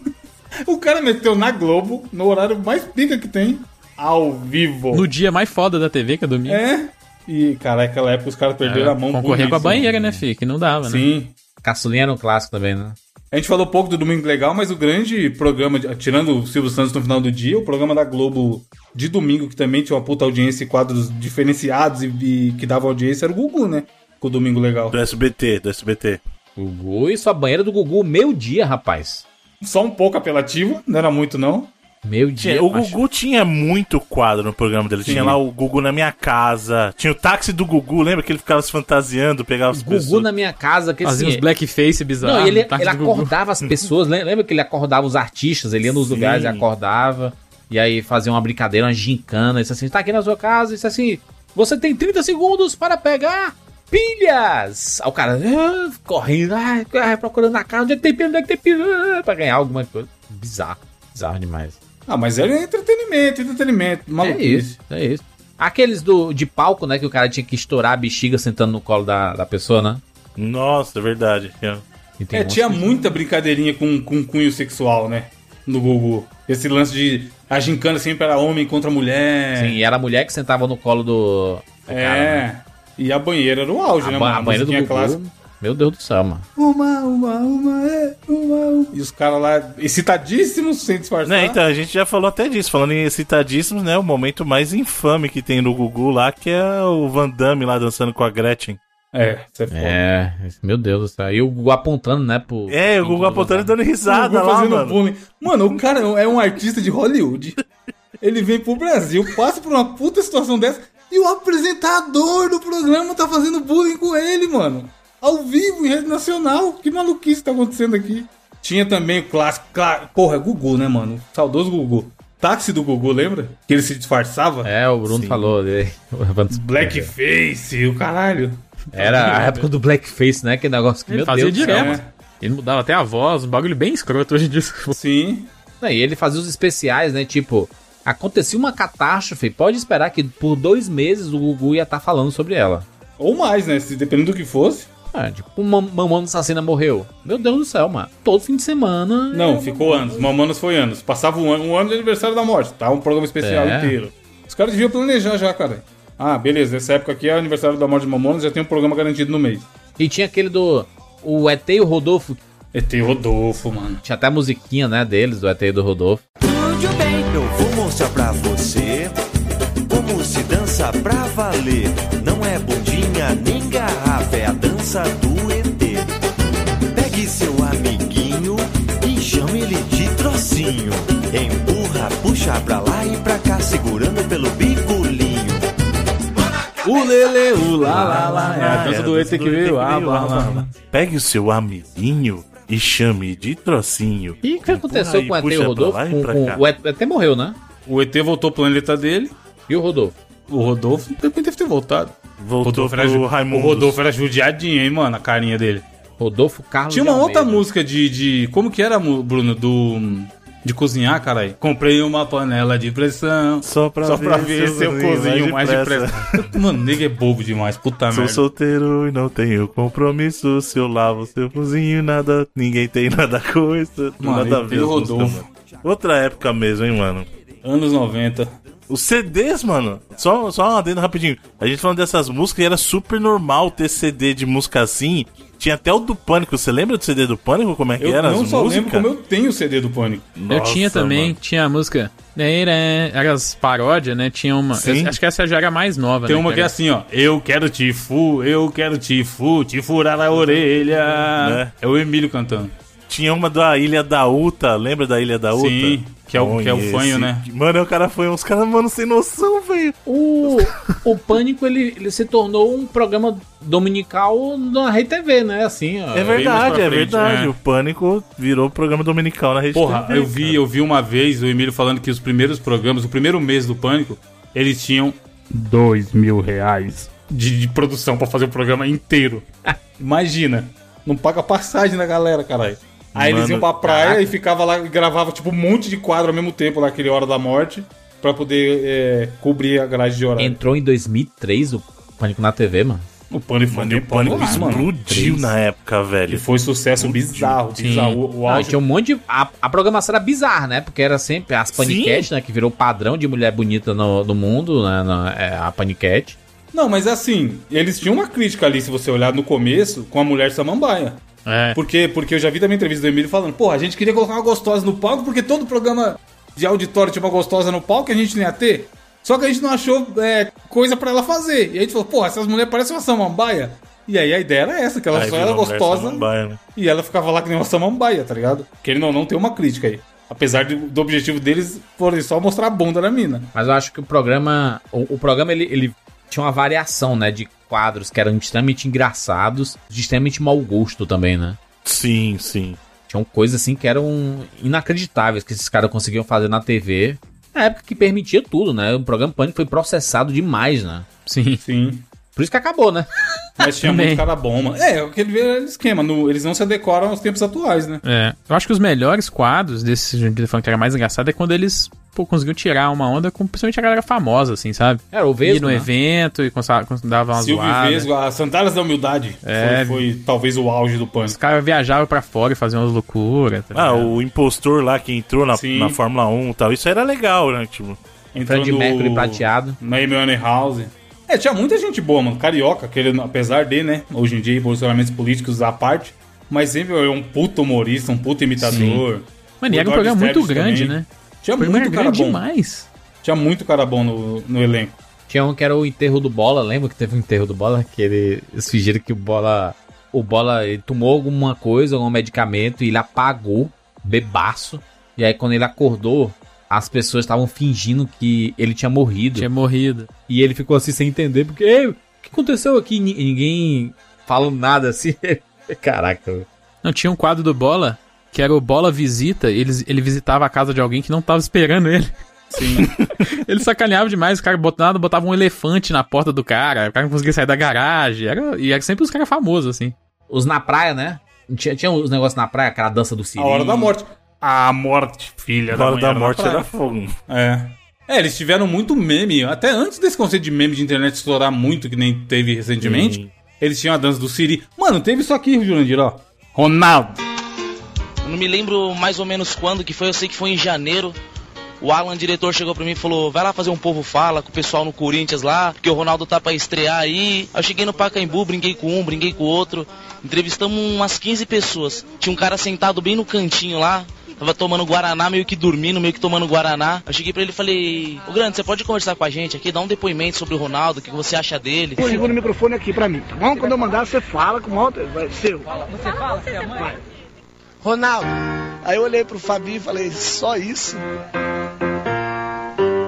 [laughs] o cara meteu na Globo, no horário mais pica que tem, ao vivo. No dia mais foda da TV, que é domingo. É. E, cara, naquela época os caras perderam a mão Concorrer com a banheira, né, fi? Que não dava, né? Sim. Caçulinha era um clássico também, né? A gente falou pouco do Domingo Legal, mas o grande programa, de- tirando o Silvio Santos no final do dia, o programa da Globo de domingo, que também tinha uma puta audiência e quadros diferenciados e, e que dava audiência, era o Gugu, né? Com o Domingo Legal. Do SBT, do SBT. Gugu e sua banheira do Gugu, meio dia, rapaz. Só um pouco apelativo, não era muito não. Meio dia. Tinha- o macho. Gugu tinha muito quadro no programa dele. Sim. Tinha lá o Gugu na minha casa. Tinha o táxi do Gugu, lembra que ele ficava se fantasiando, pegava as Gugu pessoas. na minha casa, que Fazia assim, uns blackface bizarros. Não, ele, ele Gugu. acordava as [laughs] pessoas, lem- lembra que ele acordava os artistas, ele ia nos Sim. lugares e acordava, e aí fazia uma brincadeira, uma gincana, isso assim, tá aqui na sua casa, isso assim, você tem 30 segundos para pegar pilhas! Aí o cara ah, correndo, ah, ah, procurando na casa, onde é que tem pilha, onde é que tem pilha, pra ganhar alguma coisa. Bizarro, bizarro demais. Ah, mas era entretenimento, entretenimento. É isso, é isso. Aqueles do, de palco, né, que o cara tinha que estourar a bexiga sentando no colo da, da pessoa, né? Nossa, é verdade. É. É, tinha muita brincadeirinha com, com cunho sexual, né? No Gugu. Esse lance de a gincana sempre era homem contra mulher. Sim, e era a mulher que sentava no colo do, do É. cara, né? E a banheira era o auge, A, né, ba- mano? a banheira do Gugu, clássica. Meu Deus do céu, mano. Uma, uma, uma, é, uma, uma. E os caras lá excitadíssimos, sem disfarçar. Né, então, a gente já falou até disso. Falando em excitadíssimos, né? O momento mais infame que tem no Gugu lá, que é o Van Damme lá dançando com a Gretchen. É, você é foda. É, meu Deus do céu. E o Gugu apontando, né, pro... É, o Gugu apontando e dando risada Gugu lá, fazendo mano. bullying. Mano, o cara é um artista de Hollywood. Ele vem pro Brasil, passa por uma puta situação dessa e o apresentador do programa tá fazendo bullying com ele, mano. Ao vivo, em rede nacional. Que maluquice tá acontecendo aqui. Tinha também o clássico. clá- Porra, Gugu, né, mano? Saudoso Gugu. Táxi do Gugu, lembra? Que ele se disfarçava? É, o Bruno Sim. falou. [laughs] Blackface, o caralho. Era a época do blackface, né? Que negócio que, Ele meu fazia Deus céu. direto. Ele mudava até a voz, um bagulho bem escroto hoje em dia. Sim. E ele fazia os especiais, né? Tipo, acontecia uma catástrofe, pode esperar que por dois meses o Gugu ia estar falando sobre ela. Ou mais, né? Se dependendo do que fosse. É, tipo, o Mam- Assassina morreu. Meu Deus do céu, mano. Todo fim de semana. Não, ficou anos. Mamanos foi anos. Passava um ano, um ano de aniversário da morte. Tá? Um programa especial É. inteiro. Os caras deviam planejar já, cara. Ah, beleza. Nessa época aqui é o aniversário da morte de Mamonas, já tem um programa garantido no mês. E tinha aquele do. O ET e o Rodolfo. ET Rodolfo, mano. Tinha até a musiquinha, né, deles, do ET e do Rodolfo. Tudo bem, eu vou mostrar pra você como se dança pra valer. Não é bundinha nem garrafa, é a dança do ET. Pegue seu amiguinho e chame ele de trocinho. Empurra, puxa pra lá e pra cá, segurando pelo bigolinho. O lele, o lá, lá, lá. É a dança do ET que veio. Ah, blá, blá, blá. Pegue o seu amiguinho e chame de trocinho. E o que aconteceu com o ET e Rodolfo? lá Com- pra com- cá. o ET o ET morreu, né? O ET voltou pro planeta dele. E o Rodolfo? O Rodolfo também deve ter voltado. Voltou Rodolfo pro ju- o. Rodolfo era judiadinho, hein, mano, a carinha dele. Rodolfo Carlos Tinha uma de outra música de, de. Como que era, Bruno? Do. De cozinhar, caralho. Comprei uma panela de pressão. Só pra só pra ver ver se se eu eu cozinho mais depressa. depressa. Mano, nego é bobo demais, puta Sou merda. solteiro e não tenho compromisso. Se eu lavo seu cozinho, nada, ninguém tem nada coisa. Mano, nada a ver. Rodolfo. Outra época mesmo, hein, mano. Anos 90. Os CDs, mano. Só, só um adendo rapidinho. A gente falando dessas músicas e era super normal ter CD de música assim. Tinha até o do Pânico. Você lembra do CD do Pânico? Como é que Eu era? não as só músicas? lembro como eu tenho o CD do Pânico. eu Nossa, tinha também, mano. tinha a música. Era as paródias, né? Tinha uma. Sim. eu acho que essa já era mais nova, Tem né? uma que é era- assim, ó. Eu quero te fu, eu quero te fu, te furar a orelha. Né? É o Emílio cantando. Tinha uma da Ilha da Uta. Lembra da Ilha da Uta? Sim, que é o- que é o fanho, né? Mano, o cara foi uns caras, mano, sem noção, velho. O, o Pânico, ele, ele se tornou um programa dominical na Rede TV, né? Assim, ó. É verdade, é frente, verdade. né? O Pânico virou programa dominical na rede Porra, TV, eu vi, cara. eu vi uma vez o Emílio falando que os primeiros programas, o primeiro mês do Pânico, eles tinham dois mil reais de, de produção pra fazer o programa inteiro. [laughs] Imagina, não paga passagem da galera, caralho. Aí eles Mano, iam pra praia caraca. e ficava lá e gravava tipo um monte de quadro ao mesmo tempo lá, aquele Hora da Morte, pra poder é, cobrir a grade de horário. Entrou em 2003 o Pânico na TV, mano. O Pânico foi Mano, o Pânico lá, mano. explodiu na época, E velho. foi sucesso bizarro, bizarro. O, o Ah, auge tinha um monte de. A, a programação era bizarra, né? Porque era sempre as paniquete, né? Que virou padrão de mulher bonita no, no mundo, né? na- é, a paniquete. Não, mas assim, eles tinham uma crítica ali, se você olhar no começo, com a mulher samambaia. É. Porque, porque eu já vi também entrevista do Emílio falando, pô, a gente queria colocar uma gostosa no palco, porque todo programa de auditório tinha uma gostosa no palco que a gente não ia ter. Só que a gente não achou é, coisa pra ela fazer. E a gente falou, pô, essas mulheres parecem uma samambaia. E aí a ideia era essa, que ela Aí só era gostosa samambaia, né? e ela ficava lá que nem uma samambaia, tá ligado? Querendo ou não, tem uma crítica aí. Apesar de- do objetivo deles forem só mostrar a bunda da mina. Mas eu acho que o programa. O, o programa ele, ele tinha uma variação, né? De quadros que eram extremamente engraçados, de extremamente mau gosto também, né? Sim, sim. Tinham coisas assim que eram inacreditáveis que esses caras conseguiam fazer na TV. Na época que permitia tudo, né? O programa Pânico foi processado demais, né? Sim. Sim. Por isso que acabou, né? [laughs] Mas tinha muito cara bom, mano. É, aquele velho esquema. no- eles não se adequaram aos tempos atuais, né? É. Eu acho que os melhores quadros desse Vida Funk que era mais engraçado é quando eles pô, conseguiam tirar uma onda com principalmente a galera famosa, assim, sabe? Era o Ir Vesgo, no né? evento e dava uma Silvio zoada. Vesgo, as Sandálias da Humildade. É. Foi, foi talvez o auge do Os pânico. caras viajavam pra fora e faziam umas loucuras. Tá Ah, ligado? o impostor lá que entrou na, Sim. na Fórmula 1 e tal. Isso era legal, né? Tipo, Entrando Fred Mercury prateado. Na Amy House. É, tinha muita gente boa, mano. Carioca, que ele, apesar de, né, hoje em dia, posicionamentos políticos à parte, mas sempre é um puto humorista, um puto imitador. Mano, e era um programa muito grande, também. né? Tinha muito era cara grande bom. demais. Tinha muito cara bom no, no elenco. Tinha um que era o enterro do Bola, lembra que teve um enterro do Bola? Que ele, eles fingiram que o Bola. O Bola ele tomou alguma coisa, algum medicamento e ele apagou, bebaço. E aí quando ele acordou, as pessoas estavam fingindo que ele tinha morrido. Tinha morrido. E ele ficou assim sem entender, porque "Ei, o que aconteceu aqui? E ninguém falando nada assim. [laughs] Caraca. Não, tinha um quadro do Bola que era o Bola Visita. Ele, ele visitava a casa de alguém que não tava esperando ele. Sim. [laughs] ele sacaneava demais. O cara botava, botava um elefante na porta do cara. O cara não conseguia sair da garagem. Era, e era sempre os caras famosos, assim. Os na praia, né? Tinha, tinha os negócios na praia, aquela dança do Siri. A hora da morte. A morte, filha da na morte era fogo. É. É, eles tiveram muito meme. Até antes desse conceito de meme de internet estourar muito, que nem teve recentemente, Sim. eles tinham a dança do Siri. Mano, teve isso aqui, Jurandir, ó. Ronaldo. Eu não me lembro mais ou menos quando que foi, eu sei que foi em janeiro. O Alan, diretor, chegou pra mim e falou: vai lá fazer um povo fala com o pessoal no Corinthians lá, porque o Ronaldo tá pra estrear aí. Aí Eu cheguei no Pacaembu, brinquei com um, brinquei com o outro. Entrevistamos umas 15 pessoas. Tinha um cara sentado bem no cantinho lá. Tava tomando Guaraná, meio que dormindo, meio que tomando Guaraná. Eu cheguei pra ele e falei: Ô Grande, você pode conversar com a gente aqui, dar um depoimento sobre o Ronaldo, o que você acha dele? Segura o microfone aqui pra mim, tá bom? Quando eu mandar, você fala com o moto, vai seu. Você fala, você é mãe? Ronaldo. Aí eu olhei pro Fabinho e falei, só isso?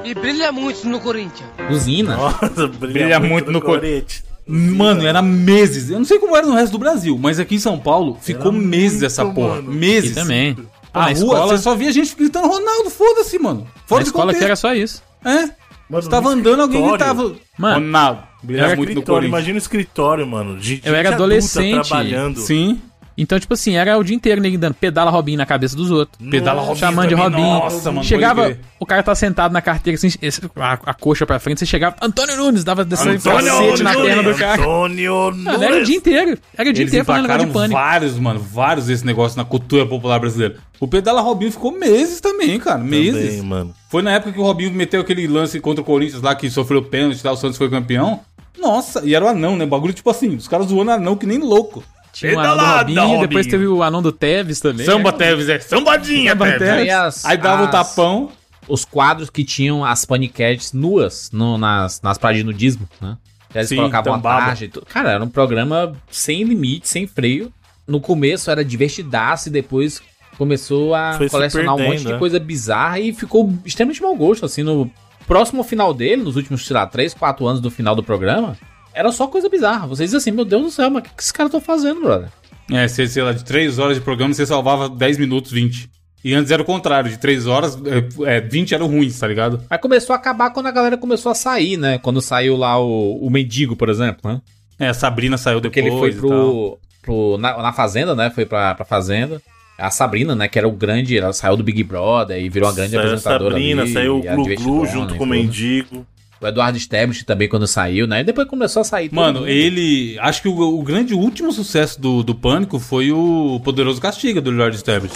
E brilha muito no Corinthians. Usina. Nossa, Brilha muito no Corinthians. Mano, era meses. Eu não sei como era no resto do Brasil, mas aqui em São Paulo ficou meses essa porra. Meses. Aqui também. Pô, A na rua, escola- você só via gente gritando Ronaldo, foda-se, mano. Fora Na de escola que contexto. era só isso. É. Você tava andando, alguém gritava. Mano, Ronaldo. Era muito no Corinthians. imagina o escritório, mano. De Eu era adolescente. trabalhando. Sim. Então, tipo assim, era o dia inteiro nego dando pedala Robinho na cabeça dos outros. Pedala Robinho Chamando de Robinho. nossa, mano, chegava, o cara tá sentado na carteira assim, esse- a, a coxa pra frente, você chegava, Antônio Nunes, dava desse Antônio cacete na Nunes, perna do cara. Antônio Mano, era o dia inteiro. Era o dia Eles inteiro falando negócio de pânico. vários, mano, vários desse negócio na cultura popular brasileira. O Pedala Robinho ficou meses também, cara, meses. Também, mano. Foi na época que o Robinho meteu aquele lance contra o Corinthians lá, que sofreu pênalti e tal, o Santos foi campeão. Nossa, e era o anão, né? Bagulho tipo assim, os caras zoando anão que nem louco. Tinha o anão do Robinho, depois teve o anão do Teves também. Samba Teves, é sambadinha, Samba Teves. Teves. Aí, as- Aí dava o as- tapão. Os quadros que tinham as paniquetes nuas no- nas, nas praias de nudismo, né? Eles Sim, colocavam a tarde e tudo. Cara, era um programa sem limite, sem freio. No começo era divertidaço e depois começou a Foi colecionar um monte de né? coisa bizarra e ficou extremamente mau gosto, assim, no próximo final dele, nos últimos, sei lá, 3, 4 anos do final do programa, era só coisa bizarra. Vocês dizem assim, meu Deus do céu, mas o que, que esses caras estão fazendo, brother? É, sei, sei lá, de 3 horas de programa você salvava 10 minutos, 20. E antes era o contrário, de 3 horas, é, é, 20 eram ruins, tá ligado? Mas começou a acabar quando a galera começou a sair, né? Quando saiu lá o, o Mendigo, por exemplo, né? É, a Sabrina saiu Porque depois. ele foi pro. pro na, na Fazenda, né? Foi pra, pra Fazenda. A Sabrina, né? Que era o grande. Ela saiu do Big Brother e virou uma grande Saiu a apresentadora. Sabrina, ali, saiu o a Glu Glu junto com o tudo. Mendigo. O Eduardo Stablish também quando saiu, né? E depois começou a sair. Mano, ele. Acho que o, o grande último sucesso do, do Pânico foi o Poderoso Castiga do Lord Establish.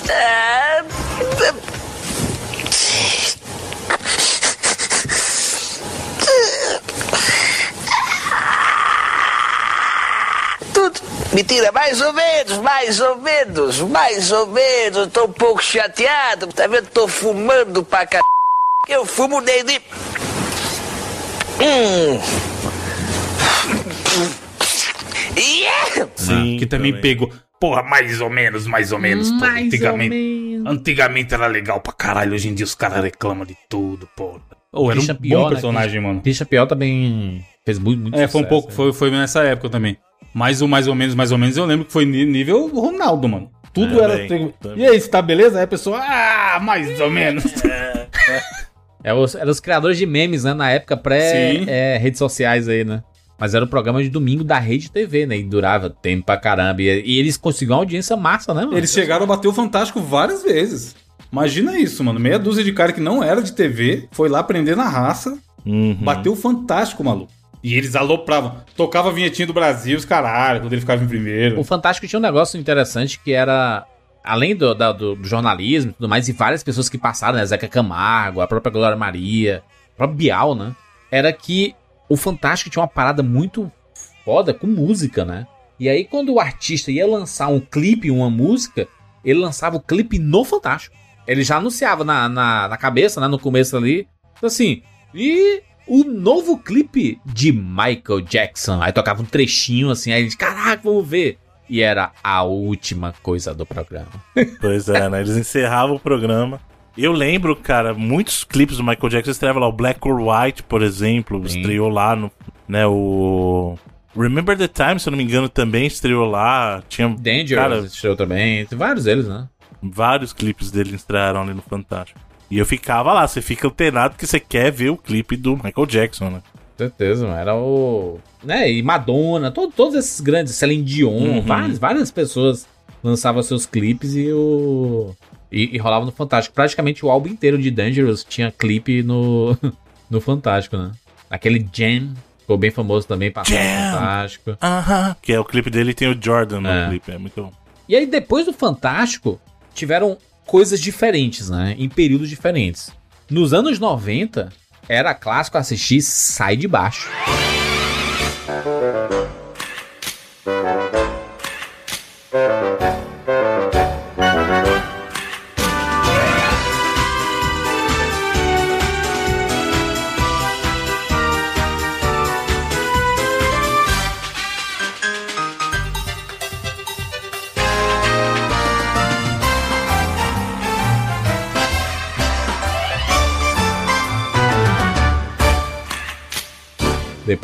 Tudo. Mentira, mais ou menos, mais ou menos, mais ou menos. Tô um pouco chateado, tá vendo? Tô fumando pra c... Eu fumo desde... Hum. Yeah! Sim, que também, pegou. Porra, mais ou menos, mais ou menos. porra. Mais antigamente, ou antigamente era legal pra caralho. Hoje em dia os caras reclamam de tudo, porra. Ou era um Christian bom Pior, né? personagem, mano. Christian Pior também fez muito, muito É, foi um sucesso, pouco, né? foi, foi nessa época também. Mas o mais ou menos, mais ou menos, eu lembro que foi nível Ronaldo, mano. Tudo era. Também, também. E aí, você tá beleza? Aí a pessoa, ah, mais ou menos. É os, eram os criadores de memes, né? Na época pré-redes sociais aí, né? Mas era o programa de domingo da Rede TV, né? E durava tempo pra caramba. E, e eles conseguiram uma audiência massa, né, mano? Eles chegaram a bater o Fantástico várias vezes. Imagina isso, mano. Meia dúzia de cara que não era de TV, foi lá aprender na raça, bateu o Fantástico, maluco. E eles alopravam. Tocava a vinhetinha do Brasil, os caralho, quando ele ficava em primeiro. O Fantástico tinha um negócio interessante que era. Além do, da- do- do jornalismo e tudo mais, e várias pessoas que passaram, né? Zeca Camargo, a própria Glória Maria, o próprio Bial, né? Era que o Fantástico tinha uma parada muito foda com música, né? E aí, quando o artista ia lançar um clipe, uma música, ele lançava o clipe no Fantástico. Ele já anunciava na, na, na cabeça, né? No começo ali. Assim, e o novo clipe de Michael Jackson. Aí tocava um trechinho assim, aí a gente, caraca, vamos ver. E era a última coisa do programa. Pois é, né? Eles encerravam o programa. Eu lembro, cara, muitos clipes do Michael Jackson estreava lá. O Black or White, por exemplo, estreou lá no. Né, o. Remember the Time, se eu não me engano, também estreou lá. Tinha. Dangerous cara, estreou também. Tem vários deles, né? vários clipes dele estrearam ali no Fantástico. E eu ficava lá, você fica alterado porque você quer ver o clipe do Michael Jackson, né? Certeza, mano. Era o. Né? E Madonna, to- todos esses grandes, Celine Dion, Uhum. várias, várias pessoas lançavam seus clipes e o. E, e rolava no Fantástico. Praticamente o álbum inteiro de Dangerous tinha clipe no, [laughs] no Fantástico, né? Aquele Jam ficou bem famoso também, passou! Fantástico. Aham. Que é o clipe dele e tem o Jordan no É. clipe, é muito bom. E aí, depois do Fantástico, tiveram coisas diferentes, né? Em períodos diferentes. Nos anos 90, era clássico assistir Sai de Baixo.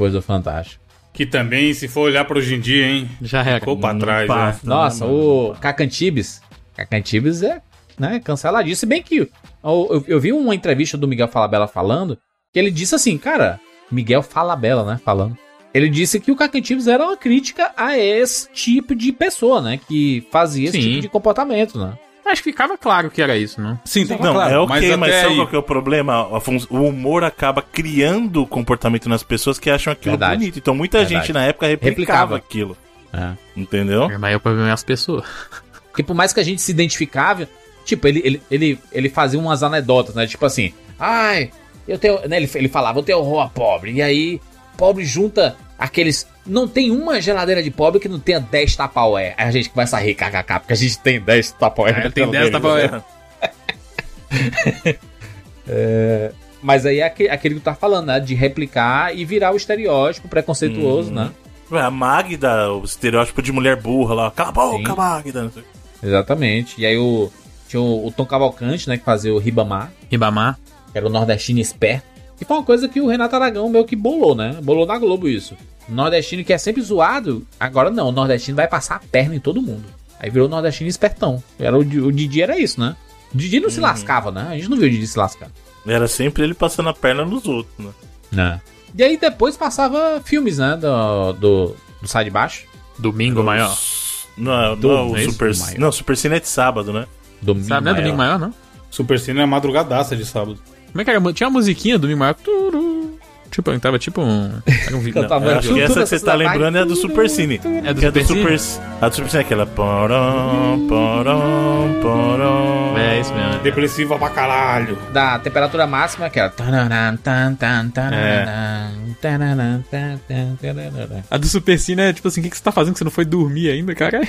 Depois do Fantástico. Que também, se for olhar pra hoje em dia, hein? Já é. Ficou pra trás, passa. né? Nossa, o Cacantibes. Cacantibes é né, canceladíssimo. Se bem que eu, eu, eu vi uma entrevista do Miguel Falabella falando que ele disse assim, cara, Miguel Falabella, né, falando. Ele disse que o Cacantibes era uma crítica a esse tipo de pessoa, né, que fazia esse Sim. tipo de comportamento, né. Acho que ficava claro que era isso, não? Sim, Não, claro. é ok, mas mas, sabe aí- qual que é o problema? Afonso? O humor acaba criando comportamento nas pessoas que acham aquilo Verdade. bonito. Então muita Verdade. gente na época replicava, Replicava. aquilo. É. Entendeu? Mas o problema é as pessoas. [laughs] Porque por mais que a gente se identificava, tipo, ele, ele, ele, ele fazia umas anedotas, né? Tipo assim, ai, eu tenho. Né, ele, ele falava, eu tenho horror a pobre. E aí, pobre junta aqueles. Não tem uma geladeira de pobre que não tenha 10 tapaué. Aí a gente começa a rir, kkk, porque a gente tem 10 tapaué. É, na tem 10 geladeira. tapaué. É, mas aí é aque- aquele que tu tá falando, né? De replicar e virar o estereótipo preconceituoso, Uhum. né? Ué, A Magda, o estereótipo de mulher burra lá. Cala a boca, Sim. Magda. Exatamente. E aí o. Tinha o, o Tom Cavalcante, né? Que fazia o Ribamar. Ribamar. que era o nordestino esperto. Que foi uma coisa que o Renato Aragão meio que bolou, né? Bolou na Globo isso. Nordestino que é sempre zoado, agora não. O nordestino vai passar a perna em todo mundo. Aí virou o nordestino espertão. Era o, o Didi era isso, né? O Didi não se lascava, né? A gente não viu o Didi se lascar. Era sempre ele passando a perna nos outros, né? Não. E aí depois passava filmes, né? Do, do, do Sai de Baixo. Domingo maior. Não, Do- não, o é? Super, Maior. não, Super Cine é de sábado, né? Domingo Sabe, não é domingo maior, não? Super Cine é madrugadaça de sábado. Como é que era? Tinha uma musiquinha domingo maior. Turu. Tipo, tava tipo um. [laughs] Era um vídeo. Cantava Eu acho que essa que você tá lembrando é a do Super Cine. É do que Super Cine? A do Super Cine é aquela. Porão. É isso mesmo. Depressiva pra caralho. Da temperatura máxima, era. tan, tararam. A do Super Cine é tipo assim: o que, que você tá fazendo que você não foi dormir ainda, cara?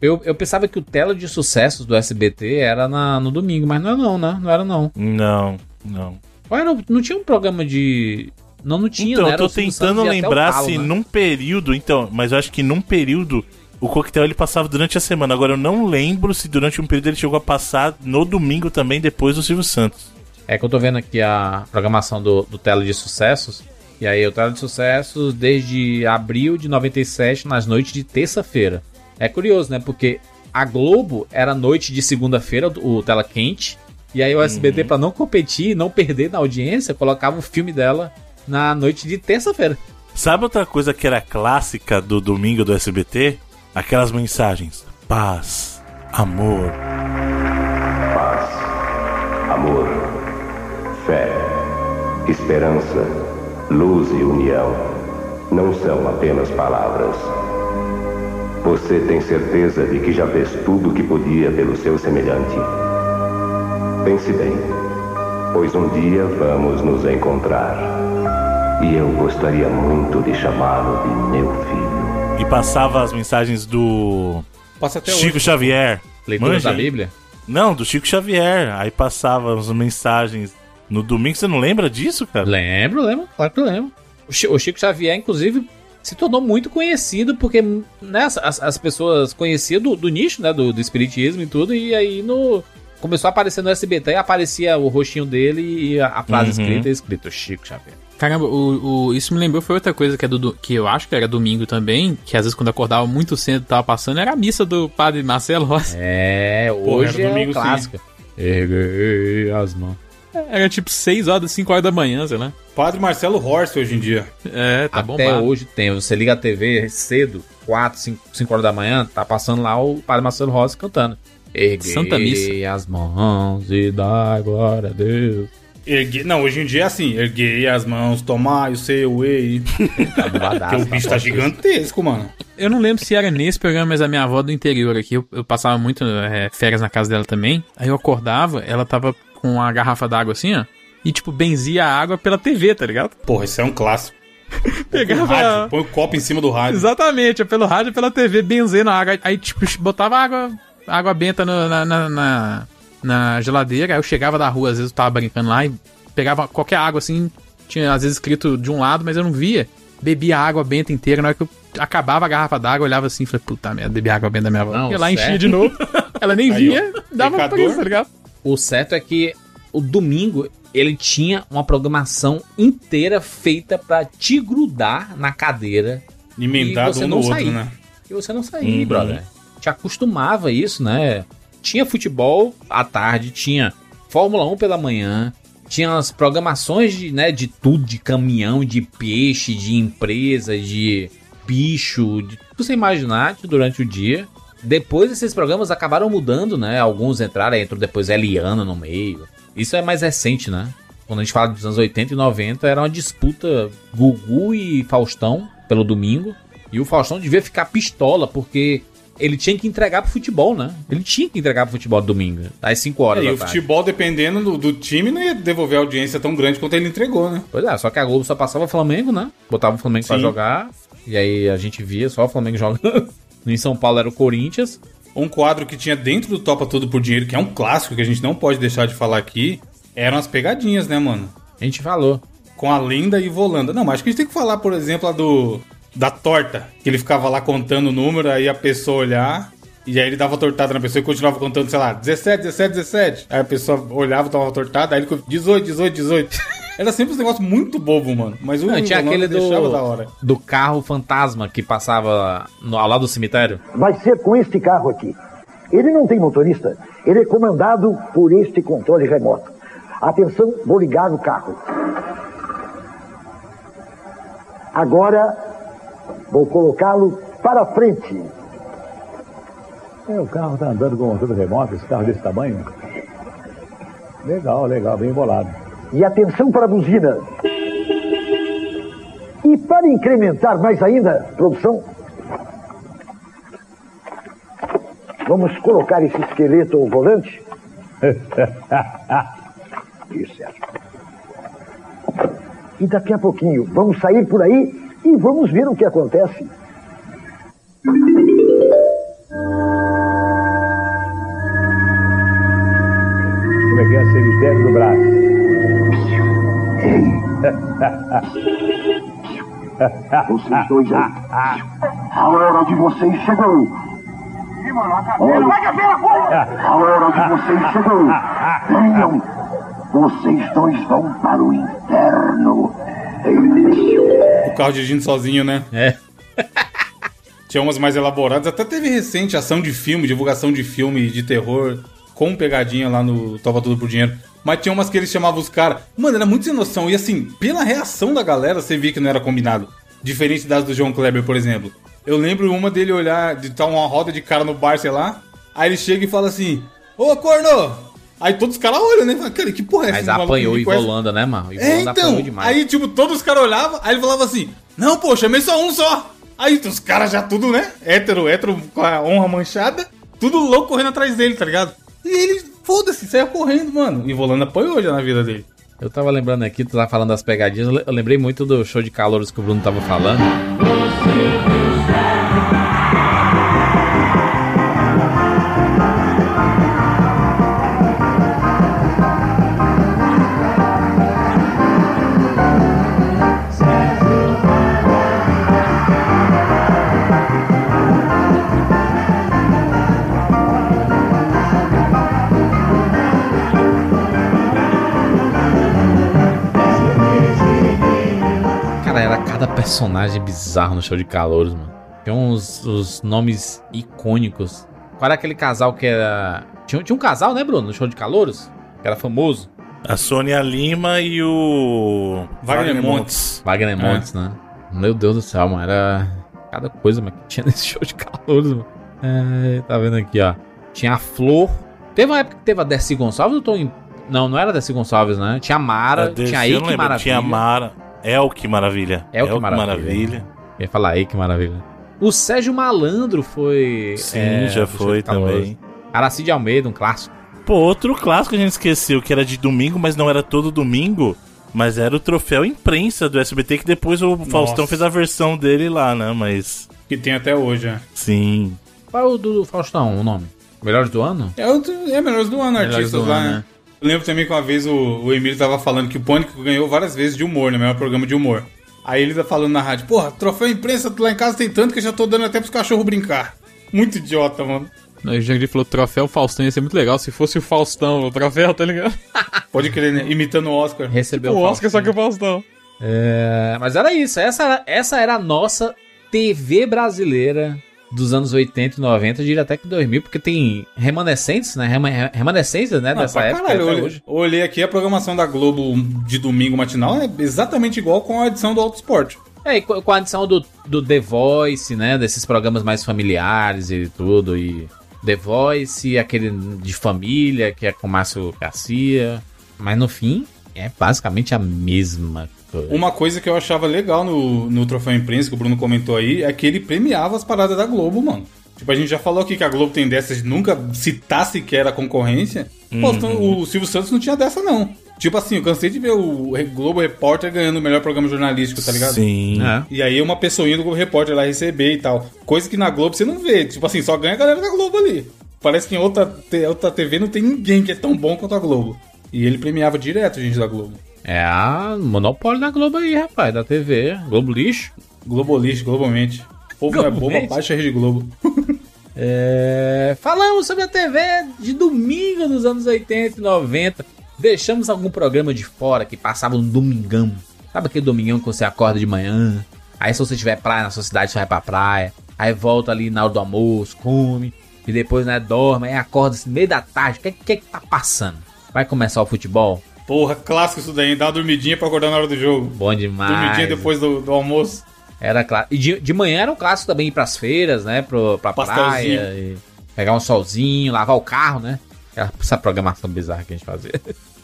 Eu, eu pensava que o tela de sucessos do SBT era na, no domingo, mas não é não, né? Não era não. Não, não. Ou era, não tinha um programa de... Não, não tinha, Então, né? eu tô tentando lembrar se né? num período. Então, mas eu acho que num período. O coquetel ele passava durante a semana. Agora eu não lembro se durante um período ele chegou a passar no domingo também, depois do Silvio Santos. É que eu tô vendo aqui a programação do, do tela de sucessos. E aí, o tela de sucessos desde abril de 97, nas noites de terça-feira. É curioso, né? Porque a Globo era noite de segunda-feira, o tela quente. E aí o SBT, pra não competir não perder na audiência, colocava o filme dela na noite de terça-feira. Sabe outra coisa que era clássica do domingo do SBT? Aquelas mensagens: paz, amor. Paz, amor, fé, esperança, luz e união não são apenas palavras. Você tem certeza de que já fez tudo o que podia pelo seu semelhante? Pense bem, pois um dia vamos nos encontrar. E eu gostaria muito de chamá-lo de meu filho. E passava as mensagens do Passa até Chico hoje. Xavier. Leituras Manja da? Bíblia? Não, do Chico Xavier. Aí passava as mensagens no domingo. Você não lembra disso, cara? Lembro, lembro, claro que eu lembro. O Chi- o Chico Xavier, inclusive, se tornou muito conhecido porque né, as, as- as pessoas conheciam do, do nicho, né, do, do espiritismo e tudo, e aí no começou a aparecer no SBT, e aparecia o rostinho dele e a, a frase Uhum. escrita escrito Chico Xavier. Caramba, o, o- isso me lembrou, foi outra coisa que, é do, que eu acho que era domingo também, que às vezes quando acordava muito cedo tava passando, era a missa do padre Marcelo Rossi. É, hoje é o clássico. Erguei as mãos. Era tipo 6 horas, 5 horas da manhã, sei lá. Padre Marcelo Horst hoje em dia. É, tá Até bombado. hoje tem. Você liga a TV cedo, 4, 5, 5 horas da manhã, tá passando lá o Padre Marcelo Rossi cantando. Erguei Santa Missa. as mãos e dá glória a Deus. Ergue... Não, hoje em dia é assim: erguei as mãos, tomai o seu whey. Porque o bicho tá gigantesco, mano. Eu não lembro se era nesse programa, mas a minha avó do interior aqui, eu, eu passava muito é, férias na casa dela também. Aí eu acordava, ela tava com a garrafa d'água assim, ó. E, tipo, benzia a água pela TV, tá ligado? Porra, isso é um clássico. [laughs] Pegava- Põe o rádio, põe o copo em cima do rádio. Exatamente, é pelo rádio e pela TV, benzendo a água. Aí, tipo, botava água, água benta no- na, na, na, na geladeira. Aí eu chegava da rua, às vezes eu tava brincando lá e pegava qualquer água assim. Tinha às vezes escrito de um lado, mas eu não via. Bebia a água benta inteira. Na hora que eu acabava a garrafa d'água, olhava assim e falei, puta merda, bebi a água benta da minha avó. Não, Ia lá, enchia de novo. [laughs] Ela nem Aí, via, ó, dava pra isso, tá ligado? O certo é que o domingo ele tinha uma programação inteira feita pra te grudar na cadeira Emendado e você um não no outro, sair. né? E você não sair, Uhum. brother. Te acostumava a isso, né? Tinha futebol à tarde, tinha Fórmula 1 pela manhã, tinha as programações de, né, de tudo, de caminhão, de peixe, de empresa, de bicho, de você imaginar durante o dia. Depois esses programas acabaram mudando, né? Alguns entraram, entrou depois Eliana no meio. Isso é mais recente, né? Quando a gente fala dos anos 80 e 90, era uma disputa Gugu e Faustão pelo domingo. E o Faustão devia ficar pistola, porque ele tinha que entregar pro futebol, né? Ele tinha que entregar pro futebol domingo, às 5 horas É, e o tarde. futebol, dependendo do, do time, não ia devolver a audiência tão grande quanto ele entregou, né? Pois é, só que a Globo só passava o Flamengo, né? Botava o Flamengo pra Sim. jogar. E aí a gente via só o Flamengo jogando. [laughs] em São Paulo era o Corinthians. Um quadro que tinha dentro do Topa Tudo por Dinheiro, que é um clássico que a gente não pode deixar de falar aqui, eram as pegadinhas, né, mano? A gente falou. Com a Linda e Volanda. Não, mas acho que a gente tem que falar, por exemplo, a do. Da torta. Que ele ficava lá contando o número, aí a pessoa olhar. E aí ele dava tortada na pessoa e continuava contando, sei lá, 17, 17, 17. Aí a pessoa olhava, dava tortada, aí ele ficou 18, 18, 18. Era sempre um negócio muito bobo, mano. Mas o Não, tinha aquele deixava da do, hora. do carro fantasma que passava no, ao lado do cemitério. Vai ser com este carro aqui. Ele não tem motorista, ele é comandado por este controle remoto. Atenção, vou ligar o carro. Agora vou colocá-lo para frente. É, o carro tá andando com controle remoto, esse carro desse tamanho. Legal, legal, bem bolado. E atenção para a buzina. E para incrementar mais ainda, produção, vamos colocar esse esqueleto ao volante. [laughs] Isso, é. E daqui a pouquinho vamos sair por aí e vamos ver o que acontece. Como é que é? Cemitério do braço. Vocês dois aí. A hora de vocês chegou. A hora de vocês chegou. Venham. Vocês dois vão para o inferno. O carro dirigindo sozinho, né? É. [laughs] Tinha umas mais elaboradas. Até teve recente ação de filme, divulgação de filme de terror com pegadinha lá no Tava Tudo por Dinheiro. Mas tinha umas que eles chamavam os caras. Mano, era muito sem noção. E assim, pela reação da galera, você via que não era combinado. diferente das do João Kleber, por exemplo. Eu lembro uma dele olhar, de estar uma roda de cara no bar, sei lá. Aí ele chega e fala assim: Ô corno! Aí todos os caras olham, né? Cara, que porra é essa? Mas apanhou o conhece?" Ivolanda, né, mano? É, então. demais. Aí, tipo, todos os caras olhavam, aí ele falava assim: Não, pô, chamei só um só. Aí os caras já tudo, né? Hétero, hétero com a honra manchada, tudo louco correndo atrás dele, tá ligado? E ele, foda-se, saiu correndo, mano. E Volando apanhou já na vida dele. Eu tava lembrando aqui, tu tava falando das pegadinhas, eu le- eu lembrei muito do show de calouros que o Bruno tava falando. Personagem bizarro no show de calouros, mano. Tinha uns os nomes icônicos. Qual era aquele casal que era. Tinha, tinha um casal, né, Bruno, no show de calouros? Que era famoso. A Sônia Lima e o. Wagner Montes. Wagner Montes, né? Meu Deus do céu, mano. Era cada coisa mano, que tinha [laughs] nesse show de calouros, mano. É, tá vendo aqui, ó. Tinha a Flor. Teve uma época que teve a Desci Gonçalves, eu tô em. Não, não era a Gonçalves, né? Tinha a Mara, A Dercy, tinha a eu não Eike lembro, Maravilha. Tinha a Mara. El, que maravilha. El, que El, maravilha. Eu ia falar aí, que maravilha. O Sérgio Malandro foi. Sim, é, já foi também. Aracide Almeida, um clássico. Pô, outro clássico que a gente esqueceu, que era de domingo, mas não era todo domingo. Mas era o troféu imprensa do SBT, que depois o Faustão fez a versão dele lá, né? Mas. Que tem até hoje, né? Sim. Qual é o do Faustão, o nome? Melhores do ano? É, é melhores do ano, Melhores artistas do lá, ano, né? né? Eu lembro também que uma vez o, o Emílio tava falando que o Pânico ganhou várias vezes de humor, no melhor programa de humor. Aí ele tá falando na rádio, porra, troféu imprensa lá em casa tem tanto que eu já tô dando até pros cachorros brincar. Muito idiota, mano. O Jandir falou troféu Faustão ia ser muito legal se fosse o Faustão, o troféu, tá ligado? [laughs] Pode crer, né? Imitando o Oscar. Recebeu o Oscar, só que o Faustão. É, mas era isso. Essa era, essa era a nossa TV brasileira dos anos 80 e 90, eu diria até que 2000, porque tem remanescentes, né? Rema- Remanescências, né? Não, dessa época caralho, eu olhei, olhei aqui a programação da Globo de domingo matinal é exatamente igual com a edição do Auto Esporte. É, e co- com a adição do, do The Voice, né? Desses programas mais familiares e tudo. E The Voice, aquele de família, que é com Márcio Garcia. Mas no fim, é basicamente a mesma Uma coisa que eu achava legal no, no Troféu Imprensa, que o Bruno comentou aí, é que ele premiava as paradas da Globo, mano. Tipo, a gente já falou aqui que a Globo tem dessas de nunca citar sequer a concorrência. Pô, então, o Silvio Santos não tinha dessa, não. Tipo assim, eu cansei de ver o Globo Repórter ganhando o melhor programa jornalístico, tá ligado? Sim. É. E aí uma pessoinha do Globo Repórter lá receber e tal. Coisa que na Globo você não vê. Tipo assim, só ganha a galera da Globo ali. Parece que em outra, outra TV não tem ninguém que é tão bom quanto a Globo. E ele premiava direto gente da Globo. É a monopólio da Globo aí, rapaz, da TV. Globo lixo. Globo lixo, globalmente. O povo é bobo, baixa a Rede Globo. [laughs] É, Falamos sobre a TV de domingo dos anos 80 e 90. Deixamos algum programa de fora que passava no domingão. Sabe aquele domingão que você acorda de manhã? Aí se você tiver praia na sua cidade, você vai pra praia. Aí volta ali na hora do almoço, come. E depois, né, dorme. Aí acorda assim, no meio da tarde. O que, que que tá passando? Vai começar o futebol? Porra, clássico isso daí. Dá uma dormidinha pra acordar na hora do jogo. Bom demais. Dormidinha depois do, do almoço. Era claro. E de, de manhã era um clássico também ir pras feiras, né? Pro, pra Pastelzinho. praia. e pegar um solzinho, lavar o carro, né? Essa- Essa programação bizarra que a gente fazia.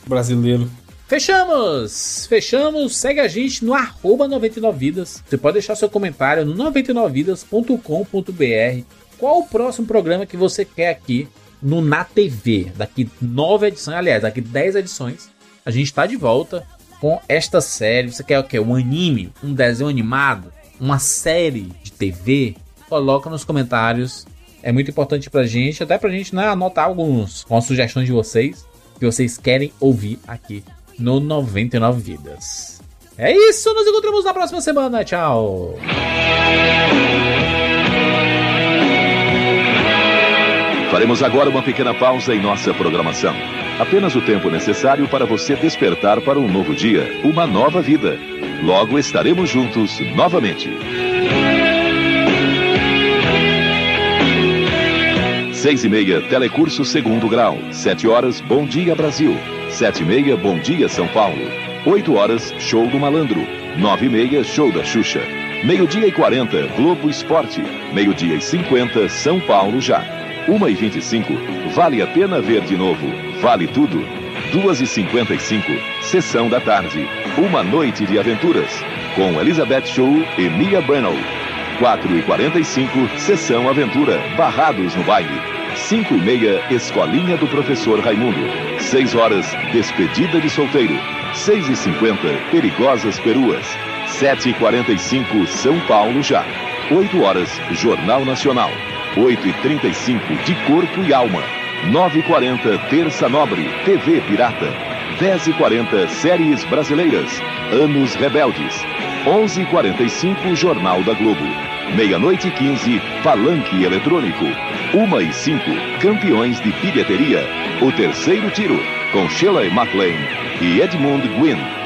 Brasileiro. Fechamos! Fechamos! Segue a gente no arroba 99vidas. Você pode deixar seu comentário no 99vidas.com.br. Qual o próximo programa que você quer aqui no Na TV? Daqui nove edições, aliás, daqui 10 edições, a gente está de volta com esta série. Você quer o quê? Um anime? Um desenho animado? Uma série de TV? Coloca nos comentários. É muito importante pra gente, até pra gente né, anotar alguns com as sugestões de vocês que vocês querem ouvir aqui no 99 Vidas. É isso, nos encontramos na próxima semana. Tchau! Faremos agora uma pequena pausa em nossa programação. Apenas o tempo necessário para você despertar para um novo dia, uma nova vida. Logo estaremos juntos novamente. Seis e meia, Telecurso Segundo Grau. Sete horas, Bom Dia Brasil. Sete e meia, Bom Dia São Paulo. Oito horas, Show do Malandro. Nove e meia, Show da Xuxa. Meio-dia e 40, Globo Esporte. Meio-dia e 50, São Paulo já. 1 e 25, vale a pena ver de novo. Vale tudo. 2 e 55, Sessão da Tarde. Uma noite de aventuras. Com Elizabeth Show e Mia Brennan. 4 e 45, Sessão Aventura. Barrados no baile. 5 e meia, Escolinha do Professor Raimundo. 6 horas, Despedida de Solteiro. 6 e 50, Perigosas Peruas. 7 e 45, São Paulo já. 8 horas, Jornal Nacional. 8 e 35, De Corpo e Alma. 9 e 40, Terça Nobre, TV Pirata. 10 e 40, Séries Brasileiras. Anos Rebeldes. 11 e 45, Jornal da Globo. Meia-noite e 15, Palanque Eletrônico. 1 e 5, Campeões de Bilheteria. O Terceiro Tiro, com Sheila MacLaine e Edmund Gwynn.